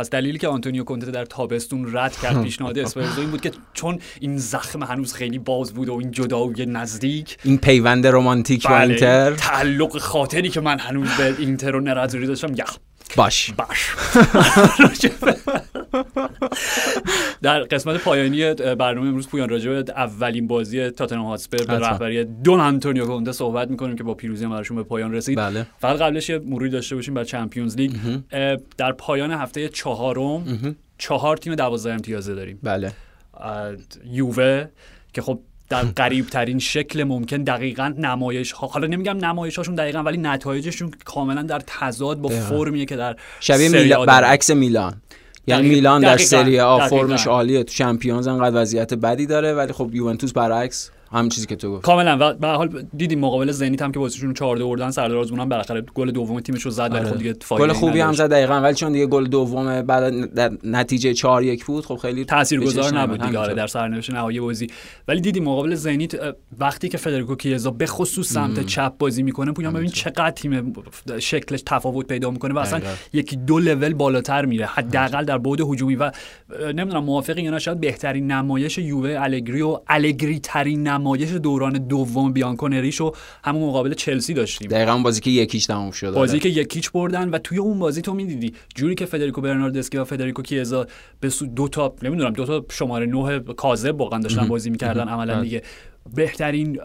پس دلیلی که آنتونیو کونته در تابستون رد کرد پیشنهاد اسپرز رو این بود که چون این زخم هنوز خیلی باز بود و این جدایی نزدیک این پیوند رمانتیک با بله، اینتر؟ تعلق خاطری که من هنوز به اینتر و نراتزوری داشتم یخ. باش. باش. در قسمت پایانی برنامه امروز پویان راجع اولین بازی تاتنهام هاتسپر به. رهبری دون آنتونیو کونته صحبت می‌کنیم که با پیروزی هم براشون به پایان رسید. بله. فقط قبلش یه مروری داشته باشیم بر چمپیونز لیگ. در پایان هفته چهارم چهار تیم دوازده امتیازه داریم. بله. یووه که خب در قریب ترین شکل ممکن دقیقا نمایش ها حالا نمیگم نمایش هاشون دقیقا ولی نتایجشون کاملا در تضاد با. فرمیه که در شبیه میلا... برعکس میلان. یعنی میلان در. سری آ. فرمش عالیه تو چمپیونز انقدر وضعیت بدی داره ولی خب یوونتوس برعکس همین چیزی که تو گفت کاملا. و به حال دیدیم مقابل زنیت هم که بازیشون 4 2 بردن سردار آزمون هم بالاخره گل دوم تیمش رو زد ولی آره. خب دیگه فایده گل خوبی هم. زد دقیقا ولی چون دیگه گل دوم بعد در نتیجه 4 1 بود خب خیلی تاثیرگذار نبود دیگه. آره در سرنوشت نهایی بازی. ولی دیدیم مقابل زنیت وقتی که فدریکو کیزا به خصوص سمت چپ بازی می‌کنه پویان ببین چقدر تیم شکلش تفاوت پیدا می‌کنه و اصلا. یکی دو لول بالاتر میره. حداقل در بعد هجومی و نمی‌دونم موافقی یا نه شاید بهترین نمایش یووه الگری و الگری ترین نمایش دوران دوم بیانکونریش رو همون مقابل چلسی داشتیم دقیقا اون بازی که یکیش تموم شد بازی آره. که یکیچ بردن و توی اون بازی تو می‌دیدی جوری که فدریکو برناردسکی و فدریکو کیزا به دو تا نمی‌دونم دو تا شماره نه کاذب واقعا داشتن بازی می‌کردن عملا بله. دیگه بهترین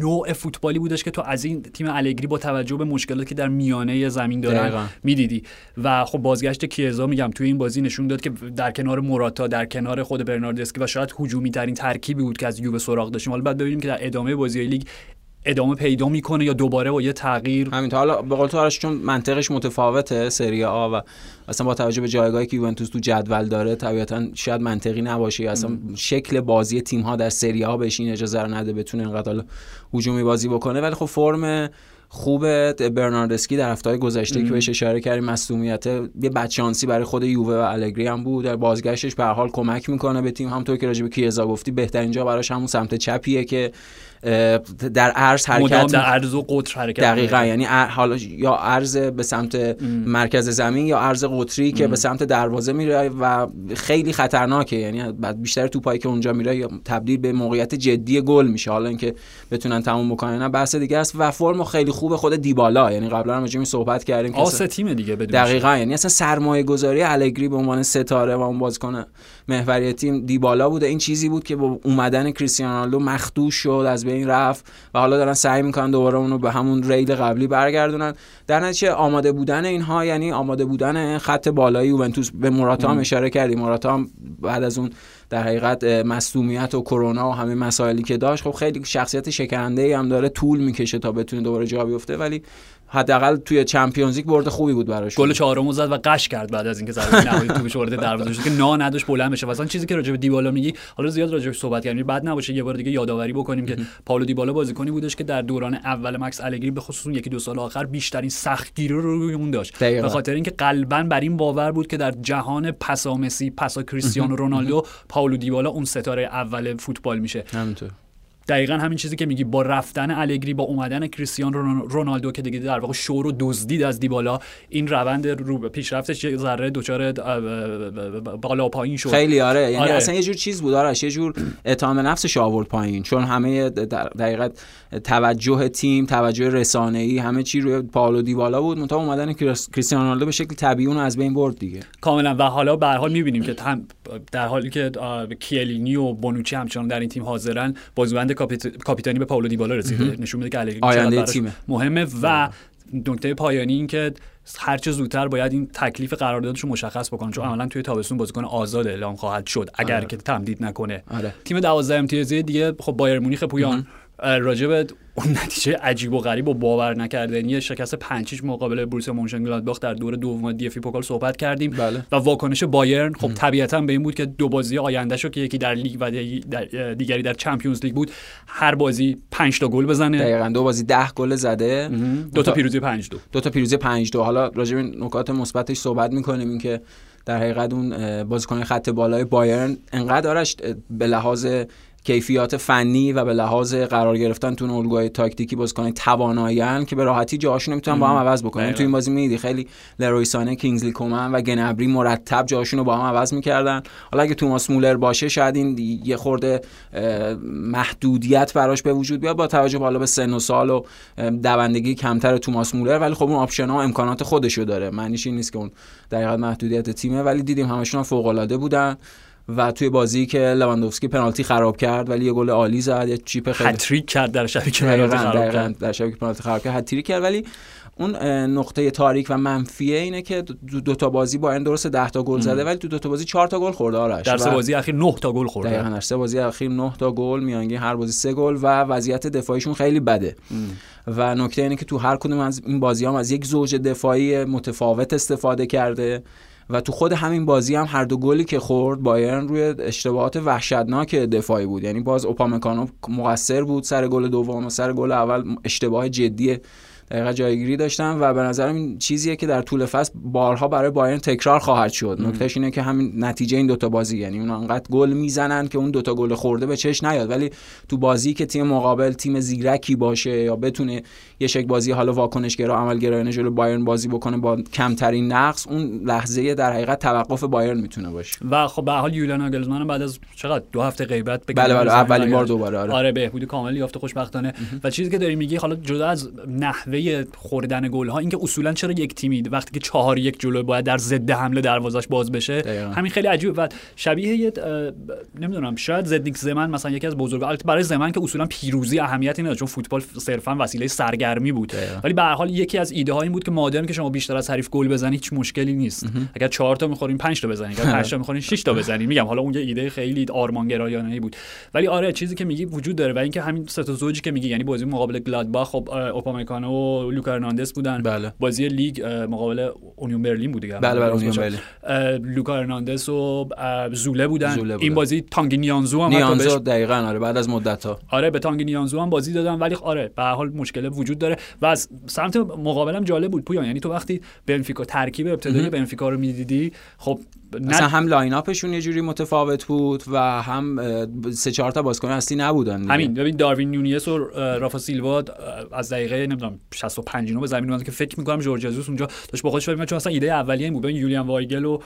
نوع فوتبالی بودش که تو از این تیم الگری با توجه به مشکلاتی که در میانه زمین دارن. می‌دیدی و خب بازگشت کیزا میگم توی این بازی نشون داد که در کنار موراتا در کنار خود برناردسکی و شاید هجومی ترین ترکیبی بود که از یووه سراغ داشتیم حالا بعد ببینیم که در ادامه بازی لیگ ادامه پیدا می‌کنه یا دوباره با یه تغییر؟ همین حالا به قول تو آرش چون منطقش متفاوته سری آ و اصلا با توجه به جایگاهی که یوونتوس تو جدول داره طبیعتا شاید منطقی نباشه اصلا شکل بازی تیم ها در سری آ بهش این اجازه رو نده بتونه اینقدر هجومی بازی بکنه. ولی خب فرم خوب برناردسکی در هفته گذشته که بهش اشاره کردیم مصونیت یه بدشانسی برای خود یووه و الگری هم بود. در بازگشتش به حال کمک می‌کنه به تیم. همونطور که راجع به کیزا گفتی بهترین جا براش همون سمت چپیه که در عرض حرکت در عرض و قطر حرکت دقیقا می‌کنه. یعنی حالا یا عرض به سمت مرکز زمین یا عرض قطری که به سمت دروازه میره و خیلی خطرناکه. یعنی بعد بیشتر توپایی که اونجا میره یا تبدیل به موقعیت جدی گل میشه. حالا اینکه بتونن تموم بکنن بحث دیگه است. و فرم خیلی خوب خود دیبالا. یعنی قبلا هم این صحبت کردیم که آس اصلا- تیم دیگه بدون دقیقا. یعنی اصلا سرمایه گذاری الگری به عنوان ستاره و اون بازیکن محوری تیم دیبالا بوده. این چیزی بود که با اومدن کریستیانو رونالدو مخدوش شد از بین رفت و حالا دارن سعی می‌کنن دوباره اونو به همون ریل قبلی برگردونن. در نتیجه آماده بودن اینها یعنی آماده بودن خط بالای یوونتوس به موراتا هم اشاره کردیم موراتا هم بعد از اون در حقیقت مصونیت و کرونا و همه مسائلی که داشت خب خیلی شخصیت شکننده هم داره طول می‌کشه تا بتونه دوباره جا بیفته. ولی حداقل توی چمپیونز لیگ برد خوبی بود براش. گل چهارم زد و قش کرد بعد از اینکه ضربه نهایی توپش وارد دروازه شد که نا نداشت بلند بشه. مثلا چیزی که راجع به دیبالا میگی حالا زیاد راجع صحبت کردیم. بعد نباشه یه بار دیگه یادآوری بکنیم که پاولو دیبالا بازیکنی بودش که در دوران اول مکس الگری به خصوص یکی دو سال آخر بیشترین سختگیری رو روی اون داشت. به خاطر اینکه قلبا بر این باور بود که در جهان پسا مسی پسا کریستیانو رونالدو پاولو دیبالا اون ستاره اول فوتبال میشه. همینطور. دقیقا همین چیزی که میگی با رفتن الگری با اومدن کریستیان رونالدو که دیگه در واقع شور و دزدید از دیبالا این روند رو به پیشرفتش یه ذره دچار بالا پایین شد. خیلی آره. یعنی آره. اصلا یه جور چیز بود آرش. یه جور اعتماد نفسش آورد پایین چون همه در دقیقت توجه تیم توجه رسانه‌ای همه چی روی پاولو دیبالا بود. منتها اومدن کریس- کریستیانو رونالدو به شکل طبیعی اون از بین برد دیگه. کاملا. و حالا به هر حال می‌بینیم که در حالی که کیه‌لینی و بونوچی همچنان در این تیم حاضرن بازوبند کاپیت... کاپیتانی به پاولو دیبالا رسیده. نشون میده که الگری آینده تیمه. مهمه و نکته پایانی این که هر چه زودتر باید این تکلیف قراردادش رو مشخص بکنن چون عملا توی تابستون بازیکن آزاد اعلام خواهد شد اگر آره. که تمدید نکنه. آره. تیم 12 امتیازی دیگه خب بایرن مونیخ پویان راجع به اون نتیجه عجیب و غریب و باور نکردنی شکست پنج هیچ مقابل بروسیا مونشن‌گلادباخ در دور دوم دی اف پوکال صحبت کردیم بله. و واکنش بایرن خب طبیعتا به این بود که دو بازی آیندهشو که یکی در لیگ و دیگری در چمپیونز لیگ بود هر بازی 5 تا گل بزنه. دقیقاً دو بازی 10 گل زده. دو تا پیروزی 5 دو. دو تا پیروزی 5 دو. حالا راجع به نکات مثبتش صحبت می‌کنیم اینکه در حقیقت اون بازیکن خط بالای بایرن انقدر آرش به لحاظ کیفیات فنی و به لحاظ قرار گرفتن تو الگوهای تاکتیکی بازیکن تواناییان که به راحتی جاهاشون می‌تونن با هم عوض بکنن. تو این بازی میدی خیلی لرویسانه کینگزلی کومن و گنبری مرتب جاهاشون رو با هم عوض می‌کردن. حالا اگه توماس مولر باشه شاید این یه خورده محدودیت براش به وجود بیاد با توجه حالا به سن و سال و دوندگی کمتر توماس مولر. ولی خب اون option ها امکانات خودشو داره. معنیش این نیست که اون در محدودیت تیمه. ولی دیدیم همشون فوق العاده بودن. و توی بازی که لواندوفسکی پنالتی خراب کرد ولی یه گل عالی زد یه chip خیلی هتریک کرد در شبی که پنالتی خراب کرد. در شبی که پنالتی خراب کرد هتریک کرد. ولی اون نقطه تاریک و منفیه اینه که دو, دو تا بازی با این درست 10 تا گل زده ولی تو دو تا بازی 4 تا گل خورده آرش در سه بازی اخیر 9 تا گل خورده. دقیقاً در سه بازی اخیر 9 تا گل میانگین هر بازی سه گل و وضعیت دفاعیشون خیلی بده. ام. و نکته اینه که تو هر کدوم از این بازی هم از یک زوج دفاعی متفاوت استفاده کرده. و تو خود همین بازی هم هر دو گلی که خورد بایرن روی اشتباهات وحشتناک دفاعی بود. یعنی باز اوپامکانو مقصر بود سر گل دوم و سر گل اول اشتباه جدی دقیقا جایگیری داشتن و به نظرم این چیزیه که در طول فصل بارها برای بایرن تکرار خواهد شد. نکتهش اینه که همین نتیجه این دوتا بازی. یعنی اون انقدر گل می‌زنن که اون دوتا گل خورده به چش نیاد. ولی تو بازی که تیم مقابل تیم زیرکی باشه یا بتونه یه شک بازی حالا واکنشگرا عملگرایانه جلو بایرن بازی بکنه با کمترین نقص اون لحظه در حقیقت توقف بایرن می‌تونه باشه. و خب به حال یولیان آگلزمان بعد از چقدر دو هفته غیبت بله بله اولین بار دوباره آره. آره بهبود کامل یافته خوشبختانه. و چیزی که داری میگی حالا جدا از نحوه خوردن گل ها اینکه اصولا چرا یک تیمی وقتی که چهار یک جلو باید در ضد حمله دروازش باز بشه دقیقا. همین خیلی عجیبه. و شبیه یه نمی‌دونم شاید زدنیک زمن مثلا یکی از بزرگ برای زمن که اصولا پیروزی اهمیتی نداره چون فوتبال صرفا وسیله سرگرمی بود. دقیقا. ولی به هر حال یکی از ایده ها این بود که مادام که شما بیشتر از حریف گل بزنید هیچ مشکلی نیست. اگر 4 تا می‌خورین 5 تا بزنید اگر 5 تا می‌خورین 6 تا بزنید میگم حالا اون یه ایده خیلی آرمانگرایانه بود. ولی آره چیزی که میگی وجود داره و اینکه همین سه تا زوجی که میگی یعنی بازی مقابل گلادباخ خب اوپامکانو و لوکا هرناندز بودن. بله. بازی لیگ مقابل اونیون برلین بود دیگه. بله بله اونیون برلین. لوکا هرناندز و زوله بودن. زوله بودن. این بازی تانگی نیانزو هم نیانزو دقیقاً آره بعد از مدت ها آره به تانگی نیانزو هم بازی دادن. ولی آره به هر حال مشکل وجود داره و از سمت مقابلم جالب بود. پویان یعنی تو وقتی بنفیکا ترکیب ابتدایی بنفیکا رو می‌دیدی خب مثلا هم line-up شون یه جوری متفاوت بود و هم سه چهار تا بازیکن اصلی نبودن دیگه. همین ببین داروین نونیز و رافا سیلوا از دقیقه نمی‌دونم 65 اینا به زمین اومدن که فکر می‌کنم جورج جزوس اونجا داشت با خودش فکر چون اصلا ایده اولیه این بود. ببین یولیان وایگل و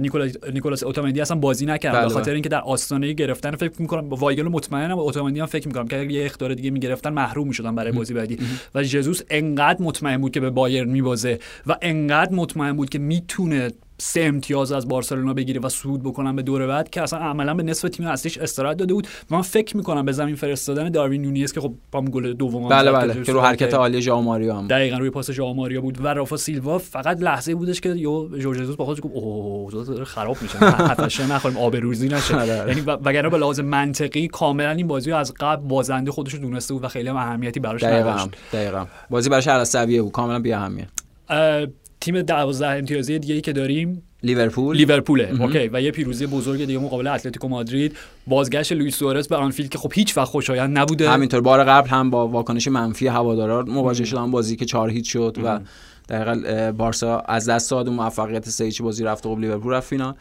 نیکولاس نیکولاس اوتامندی اصلا بازی نکردن. بله به خاطر اینکه در آستانه گرفتن فکر می‌کنم با وایگل مطمئنم اوتامندی هم فکر می‌کنم که یه اخطار دیگه می‌گرفتن محروم می‌شدن برای بازی بعدی. و جزوس انقدر مطمئن بود که به بایرن میبازه و انقدر مطمئن بود که می‌تونه سه امتیاز از بارسلونا بگیره و صعود بکنن به دور بعد که اصلا عملا به نصف تیم اصلیش استراحت داده بود. و من فکر می‌کنم به زمین فرستادن داروین نونیز که خب با گل دوم بله بله که رو حرکت عالی ژائو ماریا هم دقیقاً روی پاس ژائو ماریا بود و رافا سیلوا فقط لحظه بودش که یهو جورج جزوس با خودش گفت اوه خراب میشه حتما نخوریم آبروریزی نشه. یعنی وگرنه به لحاظ منطقی کاملا این بازی از قبل بازنده خودش رو دونسته بود و خیلی هم اهمیتی براش نداشت. دقیقاً. بازی براش على بود کاملا بی اهمیت تیم 12 امتیازی دیگه ای که داریم لیورپول. لیورپوله. OK و یه پیروزی بزرگ دیگه مقابل اتلتیکو مادرید. بازگشت لوئیس سوارز به آنفیلد که خب هیچ وقت خوشایند نبوده. همینطور بار قبل هم با واکنش منفی هوادارا مواجه شدن بازی که 4 هیچ شد و در بارسا از دست داد موفقیت سه بازی رفت و لیورپول رفت فینال.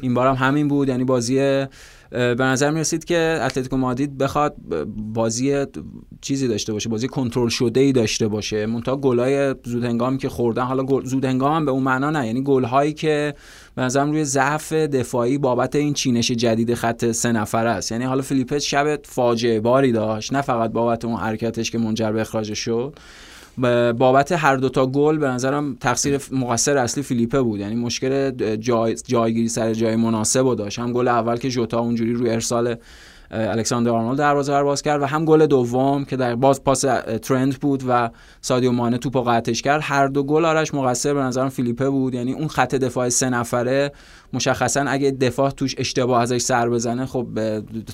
این بار هم همین بود یعنی بازی به نظر می رسید که اتلتیکو مادرید بخواد بازی چیزی داشته باشه بازی کنترل شده ای داشته باشه. مونتا گلای زود که خوردن حالا گل زود هنگام هم به اون معنا نه. یعنی گل هایی که به نظرم روی ضعف دفاعی بابت این چینش جدید خط سه نفر است. یعنی حالا فیلیپس شب فاجعه باری داشت نه فقط بابت اون حرکتش که منجر به اخراجش شد. بابت هر دوتا گل به نظرم تقصیر مقصر اصلی فیلیپه بود. یعنی مشکل جای جایگیری سر جای مناسب و داشت. هم گل اول که جوتا اونجوری روی ارسال الکساندر آرنولد دروازه رو باز کرد و هم گل دوم که در باز پاس ترند بود و سادیو مانه توپو قطعش کرد. هر دو گل آرش مقصر به نظرم فیلیپه بود. یعنی اون خط دفاع سه نفره مشخصا اگه دفاع توش اشتباه ازش سر بزنه خب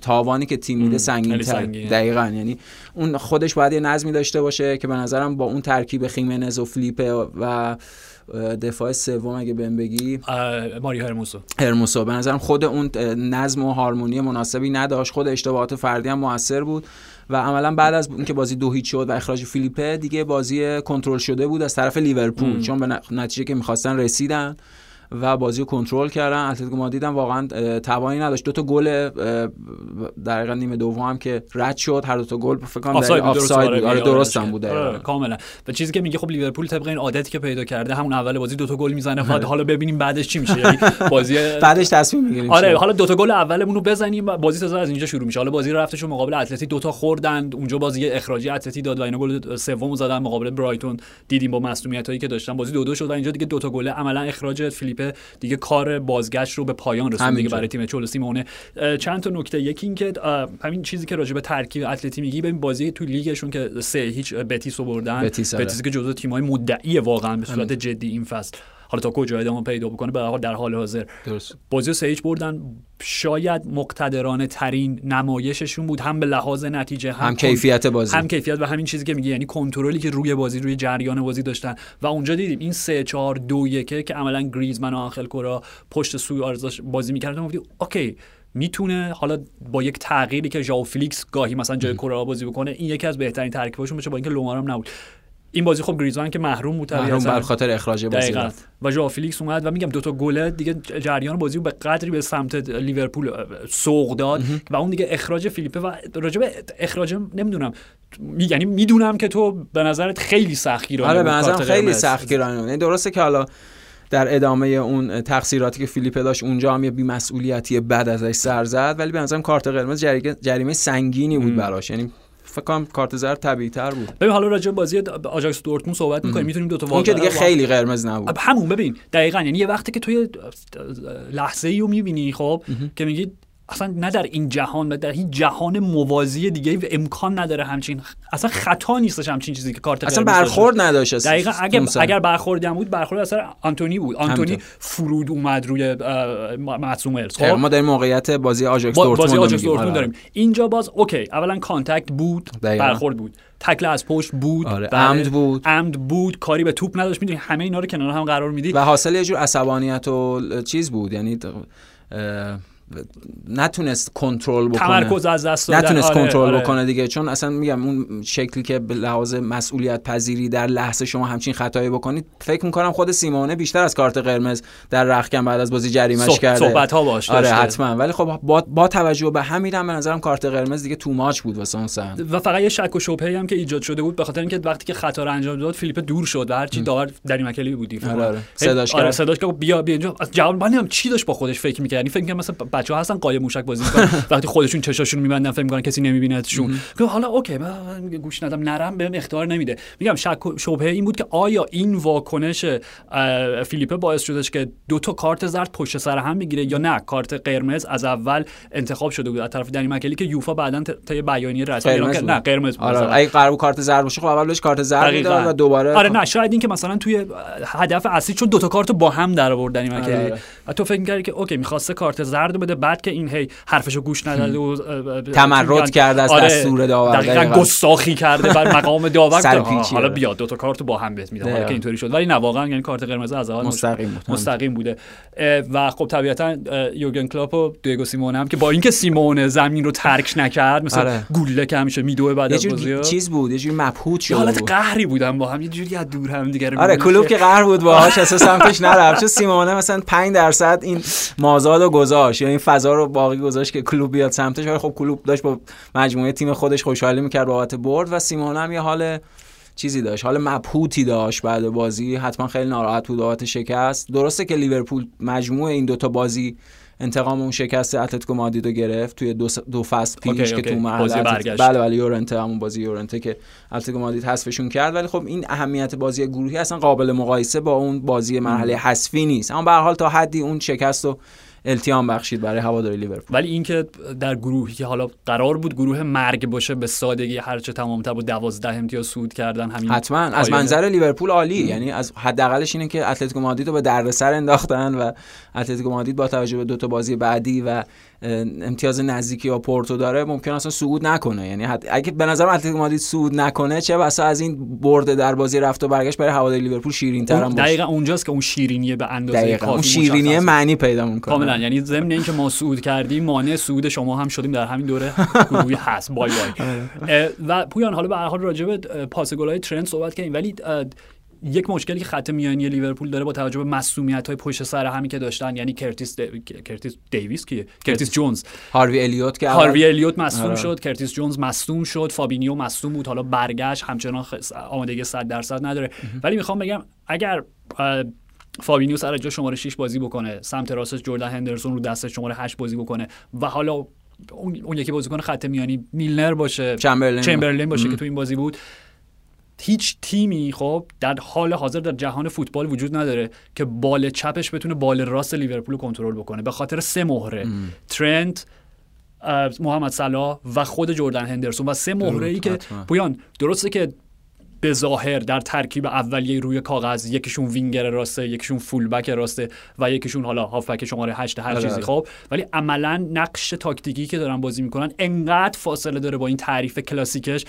تاوانی که تیم میده سنگین تر دقیقا. یعنی اون خودش باید یه نظمی داشته باشه که به نظرم با اون ترکیب خیمنز و فلیپه و دفاع سوم اگه بهم بگی. ماریو هرموسو. هرموسو. به نظرم خود اون نظم و هارمونی مناسبی نداشت. خود اشتباهات فردی هم موثر بود و عملا بعد از اینکه بازی دو هیچ شد و اخراج فیلیپه دیگه بازی کنترل شده بود از طرف لیورپول. چون به نتیجه که می‌خواستن رسیدن. و بازی رو کنترل کردن. اتلتیکو مادرید هم واقعا توانی نداشت. دو تا گل در نیمه دوم هم که رد شد. هر دو تا گل فکر کنم آفساید بود آره درست هم بود آره کاملا. و چیزی که میگه خب لیورپول طبق این عادتی که پیدا کرده همون اول بازی دو تا گل می‌زنه بعد حالا ببینیم بعدش چی میشه. یعنی بازی بعدش تصمیم می‌گیریم آره حالا دو تا گل اولمون رو بزنیم بازی تازه از اینجا شروع میشه. حالا بازی رفتش مقابل اتلتی دو تا خوردن اونجا بازی اخراجی اتلتی داد و اینا گل سومو زدن مقابل برایتون. دیدیم با مسئولیتایی که داشتن. بازی دو دو شد و اینجا دیگه دو تا گل عملا اخراج فیلیپ دیگه کار بازگشت رو به پایان رسوند دیگه برای تیم چولو سیمونه چند تا نکته یکی اینکه همین چیزی که راجع به ترکیب اتلتی میگی ببین بازی تو لیگشون که سه هیچ بتیس بردن. بتیس, آره. بتیس که جزو تیم‌های مدعی واقعا به صورت جدی این فصل. حالا تا کجا ادامه پیدا بکنه به حال در حال حاضر. درست. بازی سه هیچ بردن. شاید مقتدرانه ترین نمایششون بود هم به لحاظ نتیجه هم, هم کیفیت بازی. هم کیفیت و همین چیزی که میگه یعنی کنترلی که روی بازی روی جریان بازی داشتن. و اونجا دیدیم این 3 4 2 1 که عملا گریزمن و آنخل کوره‌آ پشت سوارز بازی می‌کردن. گفتیم OK می‌تونه حالا با یک تغییری که ژائو فلیکس گاهی مثلا جای کوره‌آ بازی بکنه این یکی از بهترین ترکیباشون بشه با اینکه لمارم نبود. این بازی خب گریزمان که محروم بود محروم به خاطر اخراج بازی و ژائو فلیکس اومد و میگم دو تا گل دیگه جریان بازی به قدری به سمت لیورپول سوق داد و اون دیگه اخراج فیلیپه و راجع به اخراج نمی‌دونم. یعنی می‌دونم که تو به نظرت خیلی سختگیرانه آره به نظرم خیلی سختگیرانه یعنی درسته که حالا در ادامه اون تقصیراتی که فیلیپ داشت اونجا هم یه بی‌مسئولیتی بد ازش سر زد ولی به نظرم کارت قرمز جریمه سنگینی بود براش. یعنی فکر کنم کارت زرد طبیعی تر بود. ببین حالا راجع بازی آژاکس دورتموند صحبت می‌کنیم می‌تونیم دو تا که دیگه خیلی قرمز نبود. همون ببین دقیقاً یعنی یه وقتی که توی لحظه ای رو می‌بینی خب که میگی اصلا نه در این جهان و در این جهان موازی دیگه امکان نداره همچین اصلا خطا نیستش همچین چیزی که کارت اصلا برخورد نداشت دقیقا اگر اگر برخوردی هم بود برخورد اثر آنتونی بود. آنتونی فرود اومد روی معصوم خب. ما در موقعیت بازی آژاکس دورتموند بازی آژاکس دورتموند آره. داریم. اینجا باز okay. اولا contact بود دقیقا. برخورد بود. تکل از پشت بود آره. بله. عمد بود. عمد بود. کاری به توپ نداشت. می‌دونی همه اینا رو کنار هم قرار میدی. و حاصل یه جور عصبانیت و چیز بود. یعنی نتونست کنترل بکنه. تمرکز از دست نتونست آره، کنترل آره. بکنه دیگه. چون اصلا میگم اون شکلی که به لحاظ مسئولیت پذیری در لحظه شما همچین خطایی بکنید فکر می‌کنم خود سیمونه بیشتر از کارت قرمز در رخکن بعد از بازی جریمش صح... کرده. صحبت ها باش آره حتما. ولی خب با, با توجه به همین هم به نظرم کارت قرمز دیگه تو ماچ بود واسه اون سن و فقط یه شک و شبهه هم که ایجاد شده بود به خاطر اینکه وقتی که خطا رو انجام داد فیلیپ دور شد و هرچی داور در این مکلی بودی آره آره. صداش آره صداش که بیا بیا جواب چی داشت با خودش فکر می‌کرد. یعنی فکر کنم مثلا بچه‌ها هستن قایم موشک بازی می‌کنن. وقتی خودشون چشاشون میبندن فکر می‌کنن کسی نمیبینتشون حالا okay من گوش ندم نرم بهم اختیار نمیده. میگم شک شبهه این بود که آیا این واکنش فیلیپه باعث شدش که دو تا کارت زرد پشت سر هم بگیره یا نه؟ کارت قرمز از اول انتخاب شده بود از طرف دنی مکلی که یوفا بعدا تا بیانیه رسمی اعلام کرد. نه قرمز بود. آره اگه قرار کارت زرد باشه خب اول بهش کارت زرد می‌داد و دوباره آره نه شاید این که مثلا توی هدف اصلی چون دو تا کارت با هم در آوردنی مکلی. آره، آره. تو فکر می‌کردی که okay می‌خواسته کارت زرد بده بعد که این هی حرفشو گوش نداده و تمرد کرده از آره دستور داور دقیقاً گستاخی کرده بر مقام داور. حالا بیا دو تا کارت با هم بهت میدم حالا که اینطوری شد. ولی نه واقعا یعنی کارت قرمز از اول مستقیم مستقیم بوده. و خب طبیعتا یوگن کلاپ و دیگو سیمون هم که با اینکه سیمون زمین رو ترک نکرد مثلا آره. گوله که همیشه میدوه بعد از بازی چیز بود یه جوری مبهوت شده حالت قهری بودن با هم یه جوری از دور هم دیگه آره کلوب که قهر بود باهاش اساسا سمتش نرفت. چون سیمونه مثلا 5 درصد این مازاد و گذاشت. یا این فضا رو باقی گذاشت که کلوب بیاد سمتش ولی خب کلوب داشت با مجموعه تیم خودش خوشحالی می‌کرد بابت برد و سیمون هم یه حال چیزی داشت حال مبهوتی داشت بعد بازی. حتما خیلی ناراحت بود بابت شکست. درسته که لیورپول مجموعه این دوتا بازی انتقام اون شکست اتلتیکو مادرید رو گرفت توی دو, دو فصل پیش که تو مرحله بله بله یورنته همون بازی یورنته که اتلتیکو مادرید حذفشون کرد. ولی خب این اهمیت بازی گروهی اصلا قابل مقایسه با اون بازی مرحله حذفی نیست. اما به حال تا حدی اون شکست رو التیام بخشید برای هواداری لیورپول. ولی اینکه در گروهی که حالا قرار بود گروه مرگ باشه به سادگی هرچه تمامتر بود 12 امتیاز صعود کردن همین حتما. از منظر لیورپول عالی. یعنی از حداقلش اینه که اتلتیکو مادرید رو به دردسر انداختن و اتلتیکو مادرید با توجه به دو تا بازی بعدی و امتیاز نزدیکی با پورتو داره ممکن اصلا صعود نکنه. یعنی حد... اگه به نظرم اتلتیکو مادرید صعود نکنه چه بسا از این برد در بازی رفت و برگشت برای هواداری لیورپول شیرین تر باشه. دقیقا اونجاست که اون شیرینیه به اندازه دقیقاً. اون کافی شیرینی. معنی پیدا می‌کنه. کاملا. یعنی ضمن اینکه ما صعود کردیم مانع صعود شما هم شدیم در همین دوره گروهی هست. bye bye. اه، و پویان حالا به هر حال راجع به پاس گل‌های ترنت صحبت کردیم. ولی یک مشکلی که خط میانی لیورپول داره با توجه به مسئولیت های پشت سر همین که داشتن یعنی کرتیس دی... کرتیس دیویس کیه کرتیس جونز. هاروی الیوت که هاروی الیوت مصدوم آره. شد کرتیس جونز مصدوم شد فابینیو مصدوم بود حالا برگشت همچنان خ- آمادگی 100 درصد نداره. ولی می‌خوام بگم اگر فابینیو سر جا شماره 6 بازی بکنه سمت راستش جردن هندرسون رو دست شماره 8 بازی بکنه و حالا اون, اون یکی بازیکن خط میانی میلنر باشه چمبرلین چمبرلین باشه که تو این بازی بود هیچ تیمی خب در حال حاضر در جهان فوتبال وجود نداره که بال چپش بتونه بال راست لیورپول رو کنترل بکنه. به خاطر سه مهره. ترنت محمد صلاح و خود جردن هندرسون و سه مهره ای که. پویان درسته که به ظاهر در ترکیب اولیه روی کاغذ یکیشون وینگر راسته یکیشون فول بک راسته و یکیشون حالا هافبک شماره 8 هر آره، چیزی آره. خب. ولی عملا نقش تاکتیکی که دارن بازی می‌کنن انقدر فاصله داره با این تعریف کلاسیکش.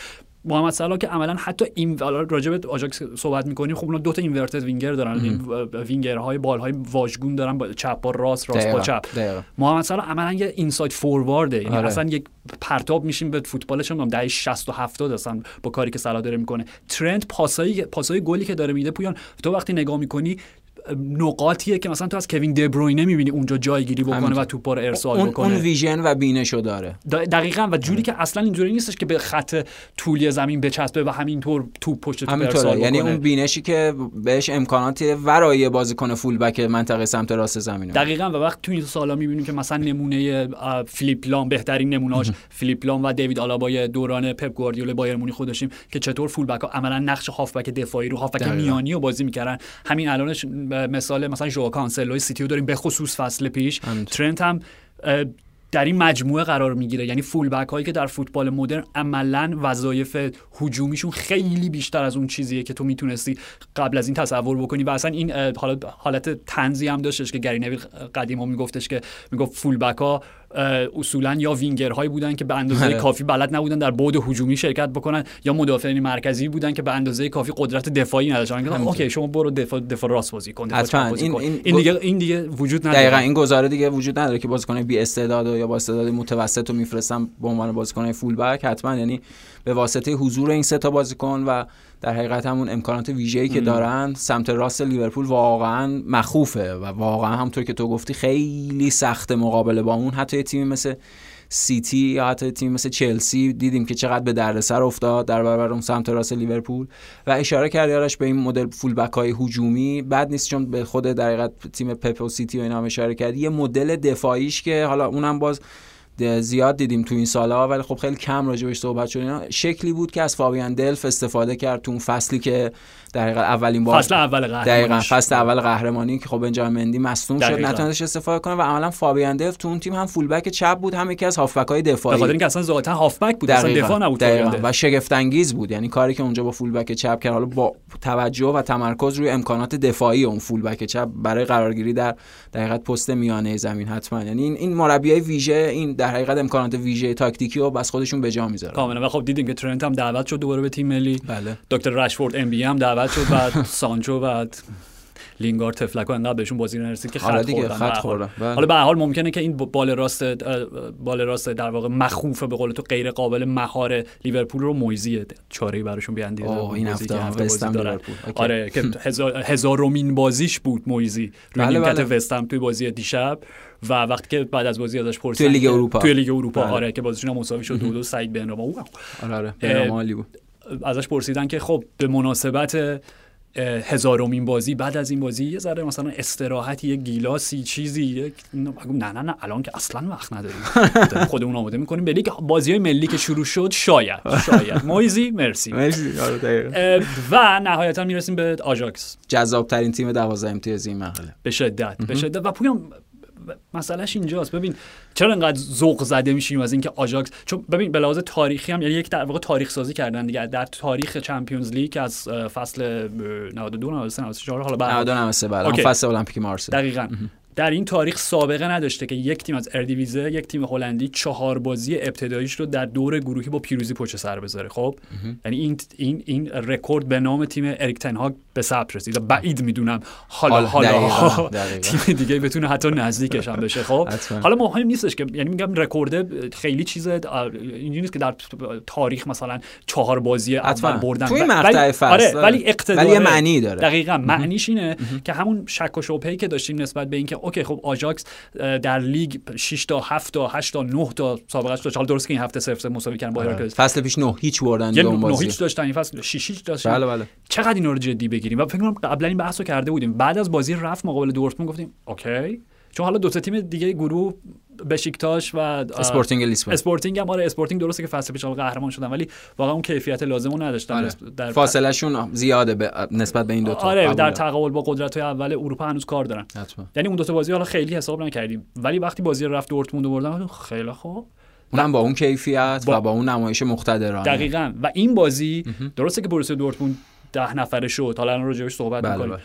محمد صلاح که عملا حتی این راجع به آژاکس صحبت می‌کنیم خب اونا دو تا inverted winger دارن. این وینگرهای بالهای واژگون دارن با چپ با راست راست با چپ. دقیقاً. محمد صلاح عملا یه inside forward ه یعنی آره. اصلا یک پرتاب میشیم به فوتبال چه می‌دونم دهه 60 و 70 اصلا با کاری که صلاح داره می‌کنه. ترند پاسایی پاسای گلی که داره میده پویان تو وقتی نگاه می‌کنی نقاطیه که مثلا تو از کوین دبروینه می‌بینی اونجا جایگیری بکنه. و توپا رو ارسال اون, بکنه. اون ویژن و بینشو داره. دقیقا و جوری که اصلا اینجوری نیستش که به خط طولی زمین بچسبه و همینطور توپ پشت توپ ارسال یعنی اون بینشی که بهش امکانات ورای بازیکن فول بک منطقه سمت راست زمینه. دقیقا و وقت تو این سالا می‌بینیم که مثلا نمونه اه، فیلیپ لام بهترین نمونهاش فیلیپ لام و دیوید آلابای دوران پپ گواردیولا بایرن مونیخ خودشیم که چطور فول بک ها عملا نقش هافبک دفاعی رو هافبک. میانی رو بازی می‌کردن. همین الانش مثال مثلا ژوائو کانسلوی سیتی رو داریم به خصوص فصل پیش. همینطور. ترنت هم در این مجموعه قرار می‌گیره. یعنی فول بک هایی که در فوتبال مدرن عملا وظایف هجومیشون خیلی بیشتر از اون چیزیه که تو می‌تونستی قبل از این تصور بکنی. و اصلا این حالت طنزی هم داشتش که گری نویل قدیم ها میگفتش که می‌گفت فول بک ها اصولا یا وینگرهایی بودن که به اندازه آره. کافی بلد نبودن در بعد هجومی شرکت بکنن یا مدافعین مرکزی بودن که به اندازه کافی قدرت دفاعی نداشتن. okay شما برو دفاع دفاع راست بازی کن این-. این- این دیگه این دیگه وجود نداره دقیقا این گزاره دیگه وجود نداره که بازیکن بی استعداد و یا با استعداد متوسط رو میفرستم به عنوان بازیکن فول بک حتما یعنی به واسطه حضور این سه تا بازیکن و در حقیقت همون امکانات ویژه‌ای که دارن سمت راست لیورپول واقعا مخوفه و واقعا همونطور که تو گفتی خیلی سخت مقابله با اون. حتی یه تیمی مثل سیتی یا حتی تیم مثل چلسی دیدیم که چقدر به دردسر افتاد در برابر اون سمت راست لیورپول و اشاره کردی آرش به این مدل فول بک های هجومی. بد نیست چون به خود در حقیقت تیم پپ و سیتی و اینا هم اشاره کردی یه مدل دفاعیش که حالا اونم باز زیاد دیدیم تو این سالها ولی خب خیلی کم راجبش صحبت شد. اینا شکلی بود که از فابیان دلف استفاده کرد تو اون فصلی که در حقیقت اولین بار فصل اول قهرمانیش دقیقا فصل اول قهرمانی که خب بنجامین مندی مصدوم شد. دقیقاً. نتونستش استفاده کنه و عملا فابیان دلف تو اون تیم هم فول بک چپ بود هم یکی از هافبک های به دفاعی خاطر اینکه اصلا ذاتا هافبک بود اصلا دقیقاً. دفاع نبود دقیقاً. و شگفت انگیز بود. یعنی کاری که اونجا با فول بک چپ کرد حالا با توجه و تمرکز روی امکانات دفاعی اون فول بک چپ برای قرارگیری در در حقیقت پست میانه زمین حتما. یعنی این این مربیای ویژه این در حقیقت امکانات ویژه تاکتیکی رو بس خودشون به جا می‌ذارن. کاملا. و خب دیدیم که ترنت هم دعوت شد دوباره به تیم ملی. بله. دکتر رشفورد ام بی هم دعوت شد و سانچو و لینگار تفلکو انقدر بهشون بازی نرسید که خط دیگه خوردن خط. خوردن. بله. حالا به حال ممکنه که این بال راست بال راست در واقع مخوفه به قول تو غیر قابل مهار لیورپول رو مویزی چاره براشون بیاندیزه اوه، این هفته هم. لیورپول. آره که هزار هزارمین بازیش بود مویزی روی بله، نیمکت بله. وستهم توی بازی دیشب و وقتی که بعد از بازی ازش پرسیدن توی لیگ اروپا. توی لیگ اروپا بله. آره که بازیشون مساوی شد دو دو سعید بنراما. آره آره بود ازش پرسیدن که خب به مناسبت هزارمین بازی بعد از این بازی یه ذره مثلا استراحتی یه گیلاسی چیزی یک نه نه نه, نه الان که اصلا وقت نداریم. داریم خودمون آماده می‌کنیم. به لیگ بازی های ملی که شروع شد شاید شاید. مویزی مرسی. مرسی. آره و نهایتا می‌رسیم به آژاکس. جذاب ترین تیم 12 امتیازی این مرحله به شدت به شدت. و پویان مسئلهش اینجاست. ببین چرا انقدر ذوق زده میشیم از اینکه آژاکس؟ چون ببین به لحاظ تاریخی هم یعنی یک در واقع تاریخ سازی کردن دیگه. در تاریخ Champions League از فصل 92 93 94 حالا بعد 92 93 بعد. فصل المپیک مارسی دقیقاً. در این تاریخ سابقه نداشته که یک تیم از اردیویزه یک تیم هلندی چهار بازی ابتداییش رو در دور گروهی با پیروزی پشت سر بذاره خب یعنی این این این رکورد به نام تیم اریک تنهاگ به ثبت رسید بعید می‌دونم حالا حال- حالا دقیقاً، دقیقاً. تیم دیگه بتونه حتی نزدیکش هم بشه خب. حالا مهم نیستش که یعنی میگم رکورد خیلی چیز اینجوری نیست که در تاریخ مثلا چهار بازی. اول بردن توی مقطع ولی- آره. ولی اقتدار ولی معنی داره. دقیقا معنیش اینه که همون شک و شبهه‌ای که داشتیم نسبت به اینکه okay خب آژاکس در لیگ 6 تا 7 تا 8 تا 9 تا سابقش داشت. حالا درست که این هفته 0 0 مساوی کردن با هراکلس فصل پیش نه هیچ بردن یه دو اون نه بازی. هیچ داشتن این فصل 6 هیچ داشتن بله بله. چقدر اینا رو جدی بگیریم؟ و فکر کنم قبلا این بحث رو کرده بودیم. بعد از بازی رفت مقابل دورتموند گفتیم okay. چون حالا دو تا تیم دیگه گروه بشیکتاش و اسپورتینگ لیسبون. اسپورتینگ هم آره اسپورتینگ درسته که فصل پیش قهرمان شدن ولی واقعا اون کیفیت لازم رو نداشتن. آره. در فاصله شون زیاده به- نسبت به این دوتا آره قبوله. در تقابل با قدرت های اول اروپا هنوز کار دارن. حتما. یعنی اون دو تا بازی حالا خیلی حساب نکردیم. ولی وقتی بازی رفت دورتموند بردن گفتم خیلی خوب. اونم با اون کیفیت با- و با اون نمایش مقتدرانه دقیقا. و این بازی درسته که بروسیا دورتموند ده نفره شد. حالا الان راجعش صحبت بله، می‌کنیم. بله.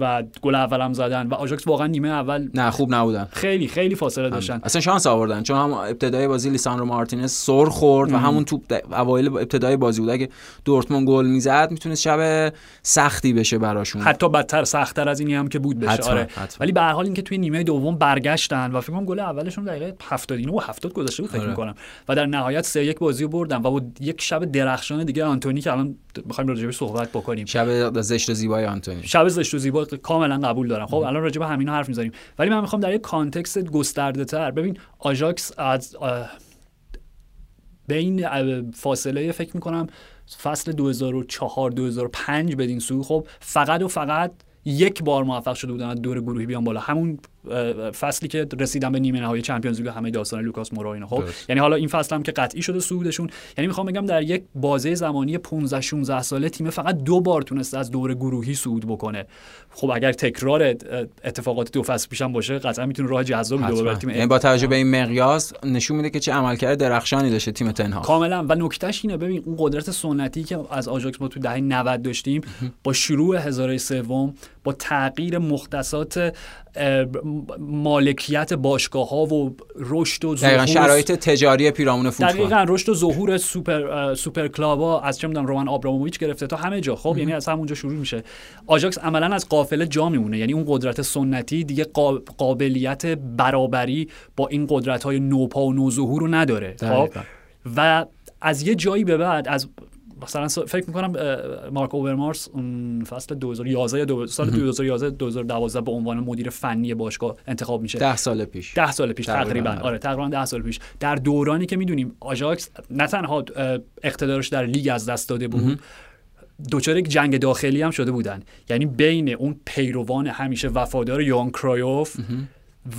و گل اول هم زدن و آژاکس واقعا نیمه اول نه خوب نبودن. خیلی خیلی فاصله داشتن. اصلا شانس آوردن چون هم ابتدای بازی لیساندرو مارتینز سر خورد و همون توپ اوایل ابتدای بازی بود. اگه دورتموند گل می‌زد می‌تونست شب سختی بشه براشون. حتی بدتر سختتر از اینی هم که بود بشه. حتما، آره. حتما. ولی به هر حال اینکه توی نیمه دوم برگشتن و فکر کنم گل اولشون دقیقه 70 اینو و 70 گذشته بود فکر آره. می‌کنم. و در نهایت 3 1 بازی رو بردن و با یک شب درخشان دیگه آنتونی که الان بخوایم راجع صحبت بکنیم. شب زشت زیبای آنتونی. شب زشت و زیبا کاملا قبول دارم. خب الان راجع به همینا حرف می‌زنیم. ولی من می‌خوام در یک context گسترده تر ببین آژاکس از بین فاصله فکر می‌کنم فصل 2004 2005 بدین سو خب فقط و فقط یک بار موفق شده بودن از دور گروهی بیان بالا. همون فصلی که رسیدن به نیمه نهایی چمپیونز لیگ همه داستان لوکاس مورا اینا. خب. یعنی حالا این فصل هم که قطعی شده صعودشون یعنی می‌خوام بگم در یک بازه زمانی 15 16 ساله تیم فقط دو بار تونسته از دور گروهی صعود بکنه. خب اگر تکرار اتفاقات دو فصل پیشم باشه قطعا می‌تونه راه جذابی دوباره برای تیم یعنی با توجه به این مقیاس نشون میده که چه عملکرد درخشانی داشته تیم تنها کاملا. و نکتهش اینه ببین اون قدرت سنتی که از آژاکس ما تو دهه 90 داشتیم با شروع هزاره سوم با تغییر مختصات مالکیت باشگاه ها و رشد و ظهور شرایط تجاری پیرامون فوتبال. دقیقا رشد و ظهور super super club ا از چه می‌دونم رومان آبراموویچ گرفته تا همه جا. خب یعنی از همونجا شروع میشه. آژاکس عملا از قافله جا میمونه. یعنی اون قدرت سنتی دیگه قا- قابلیت برابری با این قدرت های نوپا و نوظهور رو نداره. خب. و از یه جایی به بعد از مثلا فکر می‌کنم مارک اوورمارس اون فصل 2011 یا دو- سال 2011 2012 به عنوان مدیر فنی باشگاه انتخاب میشه. ده سال پیش. ده سال پیش تقریباً، تقریبا. آره. آره تقریبا ده سال پیش. در دورانی که می‌دونیم آژاکس نه تنها اقتدارش در لیگ از دست داده بود دوچار یک جنگ داخلی هم شده بودن. یعنی بین اون پیروان همیشه وفادار یوان کرایوف